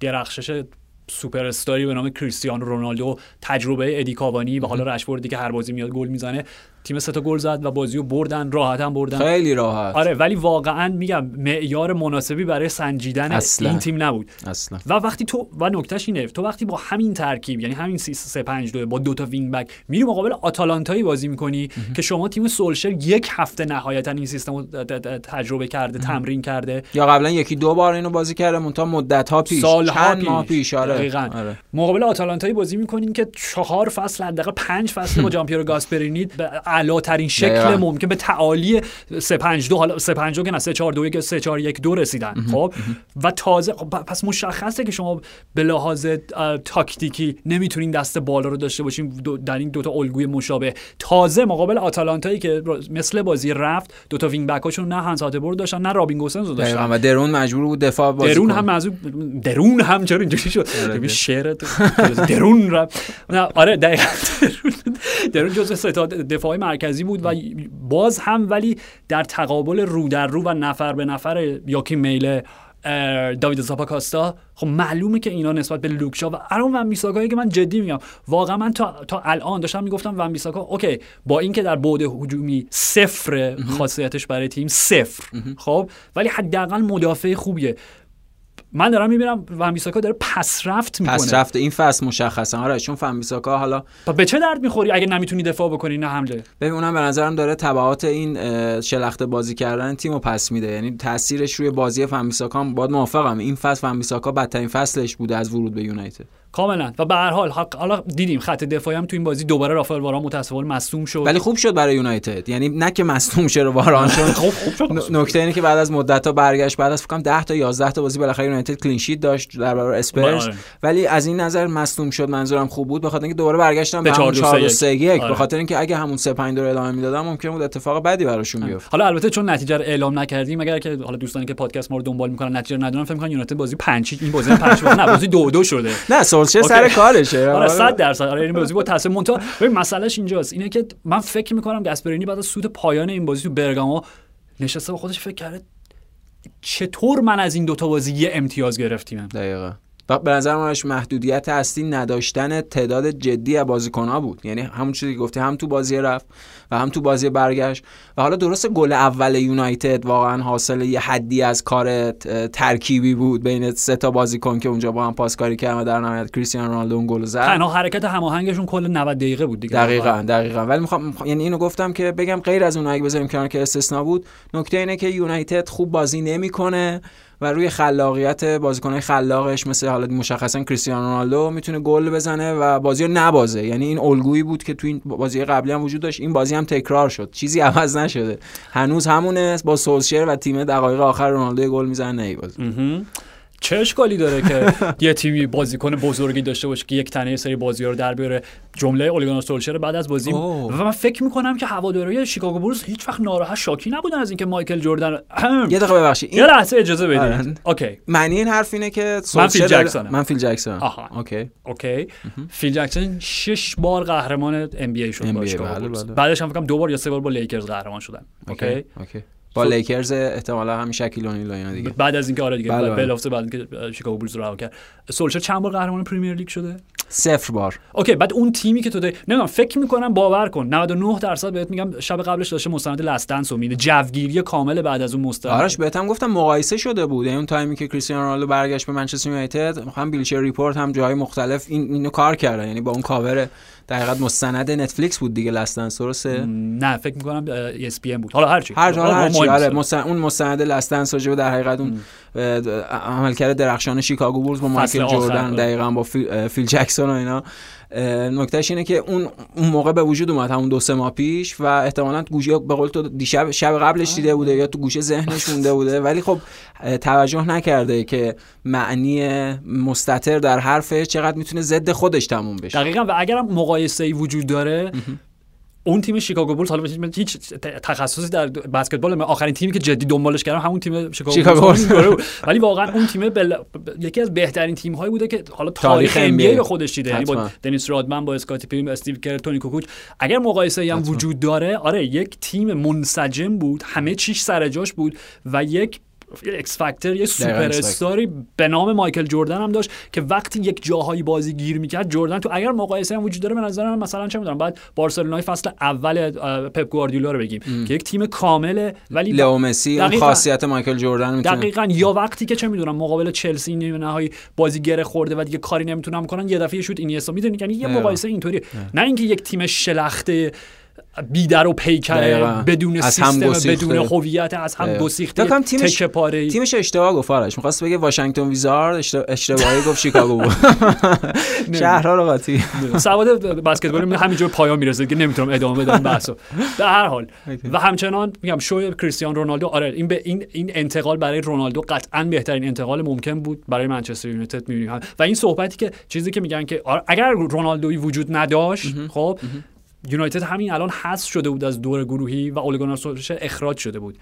درخشش superstarی به نام کریستیانو رونالدو تجربه ادی کاوانی و حالا رشفوردی که هر بازی میاد گل می‌زنه. تیم سه تا گل زد و بازی رو بردن راحت هم بردن. خیلی راحت. آره ولی واقعا میگم معیار مناسبی برای سنجیدن اصلا. این تیم نبود. اصلا. و وقتی تو و نکتهش اینه تو وقتی با همین ترکیب یعنی همین 3 5 2 با دو تا wing back میری مقابل آتالانتایی بازی می‌کنی که شما تیم سولشر یک هفته نهایتا این سیستم رو تجربه کرده تمرین کرده. یا قبلا یکی دو بار اینو بازی کرده منتها مدت ها پیش. سالها چند پیش. ماه پیش. آره. دقیقاً. آره. مقابل آتالانتایی بازی می‌کنین که چهار فصل حداقل پنج فصل با جامپیرو گاسپرینی اعلاترین شکل. ممکن به تعالی 3 5 2 حالا 3 5 2 که نه 3 4 2 که 3 4 1 2 رسیدن. خب؟ و تازه خب پس مشخصه که شما به لحاظ تاکتیکی نمی‌تونین دست بالا رو داشته باشین در این دوتا الگوی مشابه. تازه مقابل آتالانتایی که مثل بازی رفت دوتا وینگ بک هاشون نه هانس هاتبورگ داشتن نه رابین گوسنز رو داشتن. و درون مجبور بود دفاع بازی درون. هم از درون هم چرا اینجوری شد. شعر درون را نه آره دقیقاً درون درون جزء سه تا دفاع مرکزی بود و باز هم ولی در تقابل رو در رو و نفر به نفر یاکی میله داوید زاپاکاستا. خب معلومه که اینا نسبت به لوکشا و ارون ون بیساکایی که من جدی میگم واقعا من تا, تا الان داشتم می‌گفتم ون بیساکا اوکی با اینکه در بعد هجومی صفر خاصیتش برای تیم صفر خب ولی حداقل مدافع خوبیه. من دارم می‌بینم ون بیساکا داره پس رفت می‌کنه. پس رفته این فصل مشخصا. آره چون فنبیساکا حالا به چه درد می‌خوری اگه نمی‌تونی دفاع بکنی نه حمله ببین اونم به نظرم داره تبعات این شلخته بازی کردن تیمو پس میده. یعنی تاثیرش روی بازی فنبیساکا هم باید موافقم. این فصل فنبیساکا بدترین فصلش بوده از ورود به یونایتد. کاملا. و به هر حال حق- حالا دیدیم خط دفاعی هم تو این بازی دوباره رافائل واران متاسفانه مصدوم شد. ولی خوب شد برای یونایتد. یعنی نه که مصدوم شه رو واران شد. خوب خوب شد. نکته اینه که بعد از مدت ها برگشت بعد از فکر کنم 10 تا 11 تا بازی بالاخره یونایتد کلین شیت داشت در برابر اسپرز. آره. ولی از این نظر مصدوم شد منظورم خوب بود. به خاطر اینکه دوباره برگشتن به به همون 4 2 4 3 1 به آره. خاطر اینکه اگه همون 3 5 2 رو ادامه می‌دادن ممکن بود اتفاق بدی براشون بیفته حالا البته چون نتیجه رو اعلام نکردیم اگر که حالا دوستانی که پادکست ما رو دنبال می‌کنن نتیجه رو ندونن فکر می‌کنن یونایتد بازی 5 این بازی 5 نه بازی 2 2 شده. نه سولشر سر. کارشه. آره 100 درصد. آره این بازی با تاثیر. مونتا ببین مسئلهش اینجاست. اینه که من فکر می‌کنم گاسپرینی بعد از سود پایان این بازی تو برگامو نشسته با خودش فکر کرده چطور من از این دوتا بازی یه امتیاز گرفتیم دقیقا. و به نظر منش محدودیت اصلی نداشتن تعداد جدی از بازیکن‌ها بود. یعنی همون چیزی که گفتی هم تو بازی رفت و هم تو بازی برگشت. و حالا درست گل اول یونایتد واقعا حاصل یه حدی از کار ترکیبی بود بین سه تا بازیکن که اونجا با هم پاسکاری کردن و در نهایت کریستیانو رونالدو اون گل زد. تنها حرکت هماهنگشون کل 90 دقیقه بود دیگه. دقیقا دقیقا. ولی می‌خوام یعنی اینو گفتم که بگم غیر از اون اگه بذاریم کنار که استثنا بود نکته اینه که یونایتد خوب بازی نمی‌کنه. و روی خلاقیت بازیکنهای خلاقش مثل حالا مشخصا کریستیانو رونالدو می‌تونه گل بزنه و بازی رو نبازه. یعنی این الگویی بود که تو این بازی قبلی هم وجود داشت. این بازی هم تکرار شد. چیزی عوض نشده. هنوز همونه با سولشر و تیم دقایق آخر رونالدو گل می‌زنه. ای بازی. چه اشکالی داره که یه تیمی بازیکن بزرگی داشته باشه که یک تنه سری بازی رو در بیاره. جمله اوله گنار سولشر بعد از بازی. و من فکر می‌کنم که هوادارهای شیکاگو بولز هیچ وقت ناراحت شاکی نبودن از اینکه مایکل جردن یه دقیقه ببخشید. یه لحظه اجازه بدید آره. OK. معنی این حرف اینه که من فیل جکسونم. من فیل جکسون آها. OK. OK. فیل جکسون شش بار قهرمان NBA شد بله،. بله. بعدش هم فکر کنم دو بار یا سه بار با لیکرز قهرمان شدن. OK. OK. با لیکرز احتمالا همین شکیل اونیل و اینا دیگه. بعد از اینکه آره دیگه بله، بله. بلافاصله بعد اینکه شیکاگو بولز رو کرد. سولشر چند بار قهرمان پریمیر لیگ شده؟ صفر بار. OK بعد اون تیمی که تو داری نمی‌دونم فکر می‌کنم باور کن. 99 درصد بهت میگم شب قبلش داشته مستند Last Dance و می‌دیده. جوگیری کامل بعد از اون مستند. آرش بهتم گفتم مقایسه شده بود. یعنی اون تایمی که کریستیانو رونالدو برگشت به منچستر یونایتد هم Bleacher Report هم جاهای مختلف این اینو کار کردن یعنی با اون کاور در حقیقت مستند نتفلیکس بود دیگه Last Dance درسته؟ نه فکر می‌کنم ESPN بود. حالا هرچی هر جا هر چی. آره. مستند اون مستند Last Dance راجع در حقیقت اون عملکرد درخشان شیکاگو بولز با مایکل جردن آره. دقیقا با فیل, جکسون و اینا. نکتهش اینه که اون اون موقع به وجود اومد همون دو سه ماه پیش و احتمالا تو گوشه به قول تو دیشب شب قبلش دیده بوده یا تو گوشه ذهنش مونده بوده. ولی خب توجه نکرده که معنی مستتر در حرفش چقدر می‌تونه ضد خودش تموم بشه. دقیقا و اگرم مقایسه ای وجود داره اون تیم شیکاگو بولز حالا هیچ تخصصی در بسکتبال من آخرین تیمی که جدی دنبالش کردم همون تیم شیکاگو, بولز. بود. ولی واقعا اون تیم بل... یکی از بهترین تیم هایی بوده که حالا تاریخ ام. به خودش دیده یعنی با. دنیس رادمن با اسکاتی پیم استیو کر تونی کوکوچ اگر مقایسه ای هم. وجود داره آره یک تیم منسجم بود همه چیش سر جاش بود و یک X factor یه سوپراستاری به نام مایکل جردن هم داشت که وقتی یک جاهایی بازی گیر می‌کرد جردن تو اگر مقایسه هم وجود داره به نظر من مثلا چه می‌دونم بعد بارسلونای فصل اول پپ گواردیولا رو بگیم که یک تیم کامله ولی لئو مسی اون دقیقاً. خاصیت مایکل جردن می‌تونه دقیقا یا وقتی که چه می‌دونم مقابل چلسی نیمه نهایی بازی گره خورده و دیگه کاری نمی‌تونم کنن یه دفعه شوت اینیستا می‌دونی یعنی یه. مقایسه اینطوری نه اینکه یک تیم شلخته بیدر و پیکره دقیقاً. بدون سیستم. بدون هویت از هم. گسیخته. تیمش- تکه پاره تیمش اشتباه گفت آرش. می‌خواست بگه واشنگتن ویزارد اشت- اشتباهی گفت شیکاگو بود. شهرها رو قاطی سواد بسکتبال من همینجور پایان می‌رسه که نمی‌تونم ادامه بدم بحثو. در هر حال. و همچنان میگم شو کریستیان رونالدو آره این به این این انتقال برای رونالدو قطعا بهترین انتقال ممکن بود برای منچستر یونایتد می‌بینیم. و این صحبتی که چیزی که میگن که اگر رونالدوی وجود نداشت خب یونایتد همین الان حذف شده بود از دور گروهی و اوله گنار اخراج شده بود.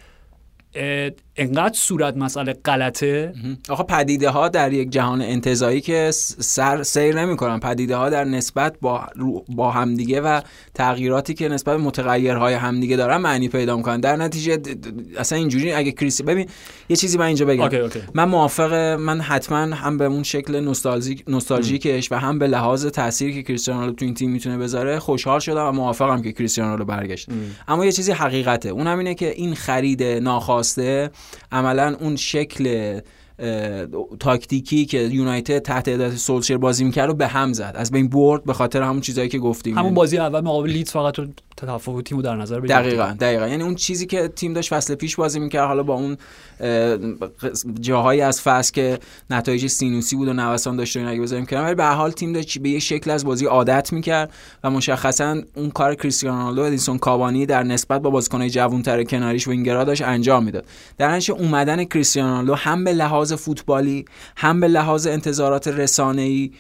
انقدر صورت مسئله غلطه؟ آقا پدیده ها در یک جهان انتزاعی که سر سیر نمی کنن پدیده ها در نسبت با با همدیگه و تغییراتی که نسبت به متغیرهای همدیگه دارن معنی پیدا می‌کنن. در نتیجه اصلا اینجوری اگه کریسی ببین یه چیزی من اینجا بگم. OK OK. من موافق من حتما هم به اون شکل نوستالژیک نوستالژیکش و هم به لحاظ تاثیری که کریستیانو رونالدو تو این تیم می‌تونه بذاره خوشحال شدم و موافقم که کریستیانو رونالدو برگشت. اما یه چیزی حقیقته. اون هم اینه که این خرید ناخواسته عملا اون شکل تاکتیکی که یونایتد تحت هدایت سولشر بازی می‌کرد رو به هم زد. از بین برد به خاطر همون چیزایی که گفتیم. همون بازی اول مقابل لیدز فقط تفاوت تیمو در نظر بگیرید دقیقا دقیقا. یعنی اون چیزی که تیم داشت فصل پیش بازی می‌کرد حالا با اون اه، جاهایی از فصل که نتایج سینوسی بود و نوسان داشت و اگه بذاریم کنار ولی به حال تیم داشت به یه شکل از بازی عادت می‌کرد و مشخصا اون کار کریستیانو رونالدو و ادینسون کاوانی در نسبت با بازیکن‌های جوان‌تر کناریش و اینگرا داشت انجام می‌داد. در نتیجه اومدن کریستیانو رونالدو هم به لحاظ فوتبالی هم به لحاظ انتظارات رسانه‌ای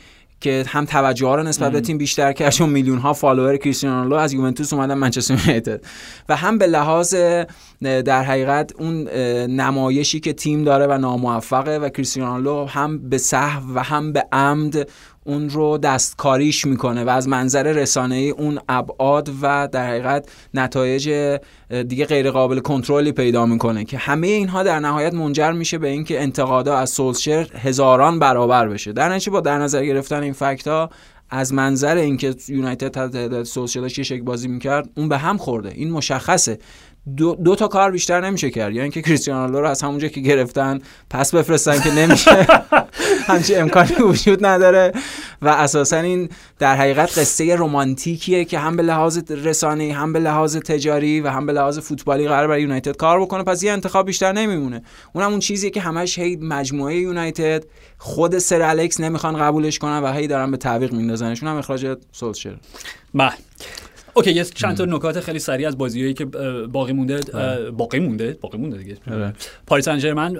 که هم توجه ها رو نسبت به تیم بیشتر کرد چون میلیون ها follower کریستیانو رونالدو از یوونتوس اومدن منچستر یونایتد. و هم به لحاظ در حقیقت اون نمایشی که تیم داره و ناموفقه و کریستیانو رونالدو هم به سهو و هم به عمد اون رو دستکاریش می‌کنه و از منظر رسانه ای اون ابعاد و در حقیقت نتایج دیگه غیر قابل کنترلی پیدا می‌کنه که همه اینها در نهایت منجر میشه به اینکه انتقادا از سولشر هزاران برابر بشه. در نتیجه با در نظر گرفتن این فکت ها از منظر اینکه یونایتد تحت سولشر داشت شکل بازی می‌کرد اون به هم خورده. این مشخصه. دو, دو تا کار بیشتر نمیشه کرد. یا اینکه کریستیانو رونالدو رو از همونجا که گرفتن پس بفرستن که نمیشه. همچین امکانی وجود نداره. و اساسا این در حقیقت قصه رمانتیکیه که هم به لحاظ رسانه‌ای هم به لحاظ تجاری و هم به لحاظ فوتبالی قرار برای یونایتد کار بکنه. پس یه انتخاب بیشتر نمیمونه. اونم اون چیزیه که همش هی مجموعه یونایتد خود سر الکس نمی‌خوان قبولش کنن و هی دارن به تعویق میندازنشون. هم اخراج سولشر. بله. اوکی یه چند تا نکات خیلی سریع از بازیایی که باقی مونده باقی مونده باقی مونده دیگه. پاریس سن ژرمن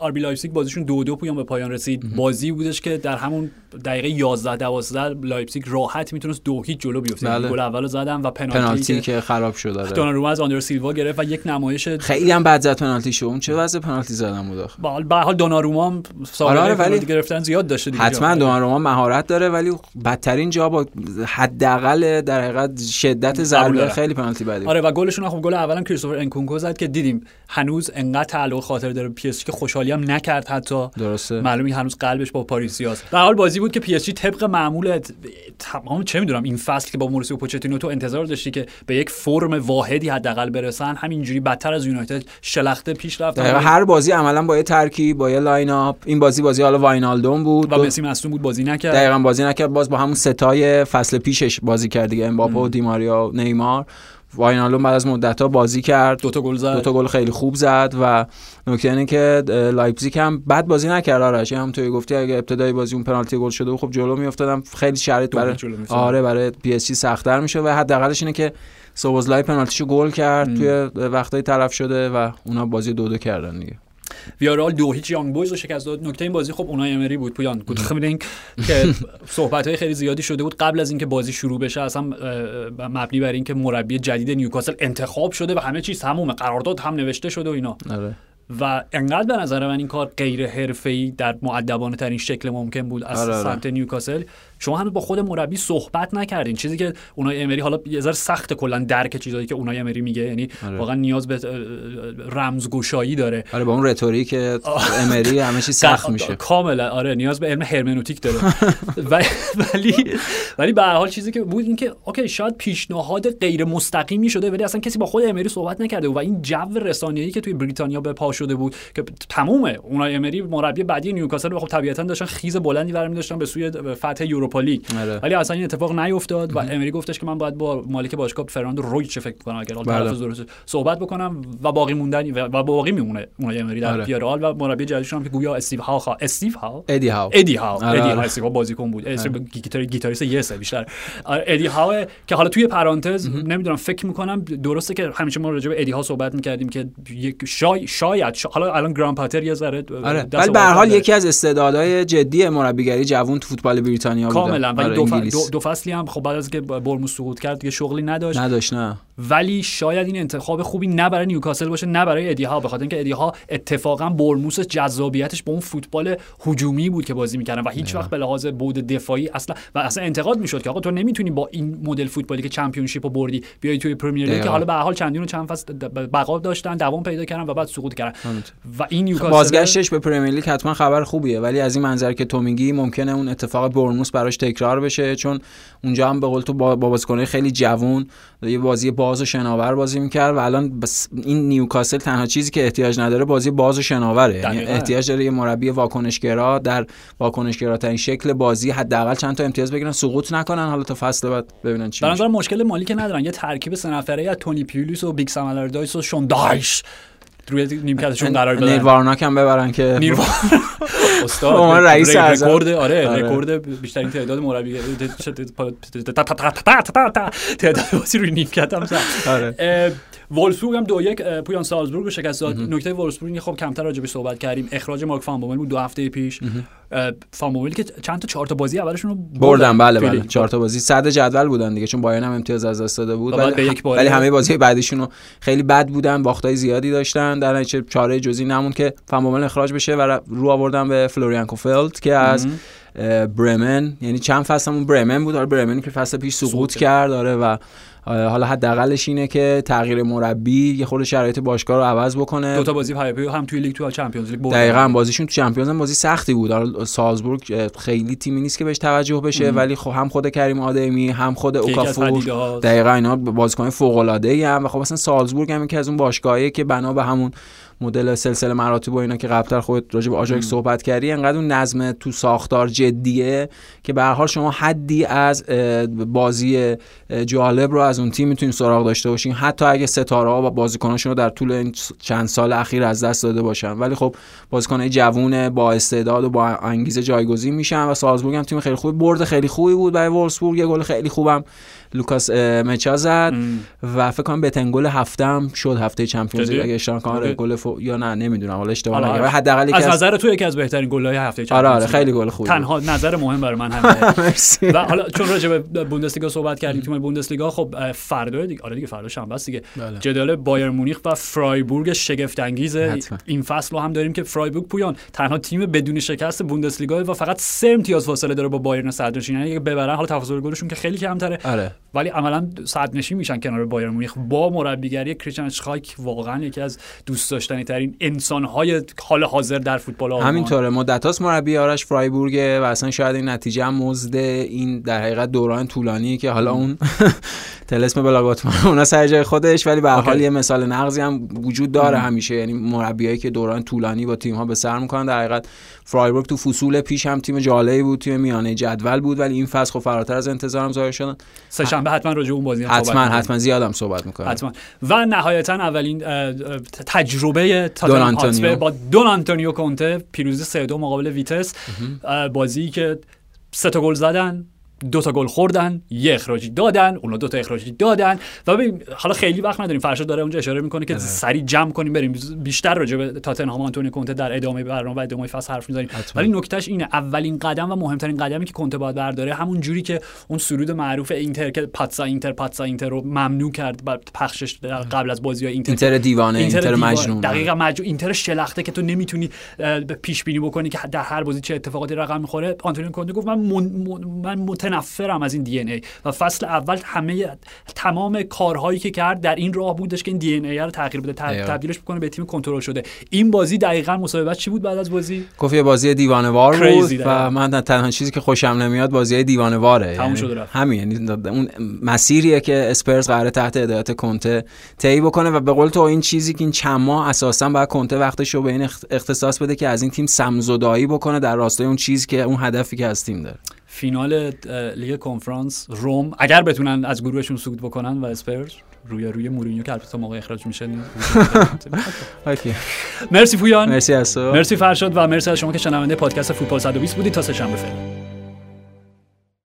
آر بی لایپزیگ بازیشون دو دو پویان به پایان رسید. بازی بودش که در همون دقیقه 11 12 لایپزیگ راحت می‌تونست دو هیچ جلو بیفته بله. گل اولو زدن و پنالتی, پنالتی که خراب شد آره. دوناروما از آندر سیلوا گرفت و یک نمایش خیلی هم بد زد پنالتی شو اون چه وضع پنالتی زدن بود آخه به حال- به هر حال دوناروما هم سابقه آره، ولی- گرفتن زیاد داشته دیگه حتما دوناروما مهارت داره ولی بدترین جا با حداقل در حقیقت شدت ضربه. خیلی پنالتی بدی. آره و گلشون خب گل اولم کریستوفر انکونکو زد که دیدیم هنوز انقدر تعلق خاطر داره پی اس که خوشحالی هم نکرد حتی درسته معلومه هنوز قلبش با پاریسیاست در حال بازی بود که پی اس جی طبق معمول تمام چه می‌دونم این فصل که با مائوریسیو پوچتینو تو انتظار داشتی که به یک فرم واحدی حداقل برسن همینجوری بدتر از یونایتد شلخته پیش دقیقا هر بازی عملا با یه ترکیب با یه lineup این بازی بازی حالا واینالدوم بود. و مسی مصدوم بود بازی نکرد. دقیقا بازی نکرد. باز با همون سه‌تای فصل پیشش بازی کرد دیگه. امباپه و دی ماریا و نیمار. واینالدوم بعد از مدت گل کرد. دو تا گل زد. دو تا گل خیلی خوب زد و نکته اینه که لایپزیگ هم بد بازی نکرد. آرش هم توی گفتی اگه ابتدای بازی اون پنالتی گل شده بود خب جلو میافتادن. خیلی شرایط دو برای. آره برای پی اس جی سخت‌تر میشه و حداقلش اینه که سوبوزلای پنالتیشو گل کرد ام. توی وقتای طرف شده و اونا بازی دو دو کردن دیگه. ویارئال دو هیچ یانگ بویز رو شکست داد. نکته این بازی خب اونای امری بود پویان. Good evening که صحبت های خیلی زیادی شده بود قبل از اینکه بازی شروع بشه اصلا مبنی بر اینکه مربی جدید نیوکاسل انتخاب شده و همه چیز تمومه قرارداد هم نوشته شده و اینا. آره. و انقدر به نظر من این کار غیر حرفه‌ای در معدبانه ترین شکل ممکن بود از آره، آره. سمت نیوکاسل. شما هنوز با خود مربی صحبت نکردین. چیزی که اونای امری حالا یه ذره سخت کلا درک چیزایی که اونای امری میگه. یعنی آره. واقعا نیاز به رمزگشایی داره. آره با اون رتوریک امری همه چی سخت میشه. کاملا آره نیاز به علم هرمنوتیک داره. ولی ولی به هر حال چیزی که بود این که OK شاید پیشنهاد غیر مستقیمی شده ولی اصلا کسی با خود امری صحبت نکرده و این جو رسانه‌ای که توی بریتانیا به پا شده بود که تمومه. اونای امری مربی بعدی نیوکاسل خب طبیعتا داشتن خیز بلندی برمی داشتن به سوی فتح یوروپا لیگ. آره. ولی اصلا این اتفاق نیفتاد و امری گفتش که من باید با مالک باشگاه فرناندو رویگ فکر کنم اگر حالا بله. تلفظ درست صحبت بکنم و باقی موندن و باقی میمونه اونای امری در آره. ویارئال و مربی جدیدشون هم که گویا استیو هاو خوا... استیو هاو؟ ادی هاو. ادی هاو. آره، ادی آره. هاو استیو بازیکن بود. گیتار گیتاریست Yes ه بیشتر. آره، ادی هاو که حالا توی پرانتز نمی‌دونم فکر می‌کنم درسته که همیشه ما راجع به ادی هاو صحبت می‌کردیم که یک شای شاید شا- حالا الان گراهام پاتر یه ذره آره. ولی به هر حال. یکی از استعدادهای جدی مربیگری جوون تو فوتبال بریتانیا کاملا. ولی آره، دو, ف... انگلیس. دو, دو فصلی هم خب بعد از که بورنموث سقوط کرد دیگه شغلی نداشت. نداشت نه. ولی شاید این انتخاب خوبی نه برای نیوکاسل باشه نه برای ادی هاو به خاطر اینکه ادی هاو اتفاقا بورنموث جذابیتش به اون فوتبال هجومی بود که بازی می‌کردن و هیچ وقت به لحاظ بود دفاعی اصلا و اصلا انتقاد می‌شد که آقا تو نمی‌تونی با این مدل فوتبالی که Championship رو بردی بیای توی Premier League که. حالا به حال چندین و چند فصل بقا داشتن دوام پیدا کردن و بعد سقوط کردن. و این نیوکاسل بازگشتش به Premier League حتما خبر خوبیه ولی از این منظر که تو میگی ممکنه اون اتفاق بورنموث براش تکرار بشه چون اونجا هم به قول تو با با بازیکنای خیلی جوون یه بازی باز و شناور بازی می‌کرد و الان بس این نیوکاسل تنها چیزی که احتیاج نداره بازی باز و شناوره. یعنی. احتیاج داره یه مربی واکنشگرا در واکنشگراترین شکل بازی حداقل چند تا امتیاز بگیرن. سقوط نکنن حالا تا فصل بعد ببینن چی به میشه. نظر مشکل مالی که ندارن. یه ترکیب سه نفره از تونی پیولیس و بیگ سامالردایس و شوندایش روی نیمکتشون قرار بدن. نیل وارناک هم ببرن که. نیرو استاد رئیس. رکورد آره آره. رکورد بیشترین تعداد مربی تعداد بازی روی نیمکت هم آره. وولفسبورگ هم دو یک پویان سالزبورگ رو شکست داد. نکته وولفسبورگ خب کمتر راجع به صحبت کردیم. اخراج مارک فان بود دو هفته پیش. بومل که چند تا چهار تا بازی اولشون رو بردن. بله توی بله. لیگ. چهار تا بازی صد جدول بودن دیگه چون بایرن هم امتیاز از دست داده بود. ولی, ولی همه بازی بعدیشون رو خیلی بد بودن باختای زیادی داشتن. در نتیجه چاره جزئی نمون که فامومل اخراج بشه و رو آوردن به فلوریان کوفلد که از برمن. یعنی چند فصل همون برمن بود. آره برمن که فصل پیش سقوط کرد آره و حالا حداقلش اینه که تغییر مربی یه خورده شرایط باشگاه رو عوض بکنه دو تا بازی پی پی هم توی لیگ تو Champions League بردن. دقیقا بازیشون تو Champions هم بازی سختی بود حالا سالزبورگ خیلی تیمی نیست که بهش توجه بشه ولی خب هم خود کریم آدیمی هم خود یکی اوکافور پدیده‌هاست. دقیقا اینا بازیکن فوق العاده ای هم و خب اصلا سالزبورگ هم که از اون باشگاهی که بنا به همون مدل سلسله مراتب و اینا که قبلتر خودت راجع به آژاکس صحبت کردی انقدر اون نظم تو ساختار جدیه که به هر شما حدی از بازی جالب رو از اون تیم می‌تونیم سراغ داشته باشیم حتی اگه ستاره ها و بازیکناشون رو در طول این چند سال اخیر از دست داده باشن. ولی خب بازیکن جوون با استعداد و با انگیزه جایگزین میشن و سالزبورگ هم تیم خیلی خوبی برد خیلی خوبی بود برای وولفسبورگ یه گل خیلی خوبم لوکاس ان‌مچا زد و فکر کنم بهترین هفته هم شد هفته Champions League اگه اشتباه کنم گل فو... یا نه نمی‌دونم حالا اشتباه آره، نگم. آره. حداقل از نظر تو یکی از بهترین گل‌های هفته Champions آره آره خیلی گل خوبی تنها نظر مهم برای من همینه. و حالا چون راجع به بوندسلیگا صحبت کردیم تیم بوندسلیگا خب فردا دیگه آره دیگه فردا شنبه است دیگه. بله. جدال بایرن مونیخ و فرایبورگ شگفت انگیز این فصل رو هم داریم که فرایبورگ پویان. تنها تیم بدون شکست بوندسلیگا و فقط سه امتیاز فاصله داره با بایرن صدرنشین یعنی ببرن. حالا تفاضل گلشون که خیلی کمتره. آره. ولی عملا نشین میشن کنار بایر مونیخ. با مربیگری کریستیان شخایک واقعا یکی از دوست داشتنی ترین انسان های حال حاضر در فوتبال آلمان. همینطوره. مدت هاست مربی آرش فرایبورگ و اصلا شاید این نتیجه هم مزد این در حقیقت دوران طولانی که حالا اون تلسم بلاگاتمان اونا سر جای خودش ولی به حال یه مثال نقضی هم وجود داره همیشه. یعنی مربیایی که دوران طولانی با تیم ها به سر می‌کنن در حقیقت فرایبورگ تو فصول پیش هم تیم جالبی بود تیم میانه جدول بود ولی این فصل خب فراتر از انتظارم ظاهر شدن. شنبه حتما راجع اون بازی حتما حتما زیادم صحبت می‌کنم حتما. و نهایتا اولین تجربه تاتنهام با دون آنتونیو کونته پیروزی 3 2 مقابل ویتس. بازی که سه تا گل زدن. دو تا گل خوردن یه اخراجی دادن اونا دو تا اخراجی دادن. و ببین حالا خیلی وقت نداریم. فرشاد داره اونجا اشاره می‌کنه که سری جمع کنیم بریم. بیشتر راجع به تاتنهام آنتونی کنته در ادامه برنامه و ادامه فصل حرف می‌زنیم. ولی نکتهش اینه. اولین قدم و مهمترین قدمی که کنته باید برداره همون جوری که اون سرود معروف اینتر که پاتسا اینتر پاتسا اینتر رو ممنوع کرد پخشش قبل از بازی های اینتر. اینتر دیوانه اینتر, اینتر مجنون. دقیقاً مجنون. اینتر شلخته که تو نمی‌تونی پیش بینی بکنی که در هر بازی چه اتفاقاتی رقم می‌خوره. آنتونی کنته گفت من من متنفرم از این دی ای و فصل اول همه تمام کارهایی که کرد در این راه بودش که این دی ای رو تغییر بده تبدیلش بکنه به تیم کنترل شده. این بازی دقیقا مصاحبه چی بود بعد از بازی؟ گفت یه بازی دیوانه وار بود و من تنها چیزی که خوشم نمیاد بازی دیوانه واره. تموم یعنی همین یعنی اون مسیریه که اسپرز قراره تحت هدایت کنته طی بکنه و به قول تو این چیزی که این چند ماه اساسا باید کنته وقتش رو به این اختصاص بده که از این تیم سمزدایی بکنه در راستای اون چیزی که اون هدفی که از تیم داره. فینال لیگ کنفرانس روم. اگر بتونن از گروهشون صعود بکنن و اسپرز روی روی مورینیو که البته موقع اخراج میشه مرسی پویان مرسی مرسی فرشاد و مرسی از شما که شنونده پادکست فوتبال 120 بودید. تا سه شنبه فعلا.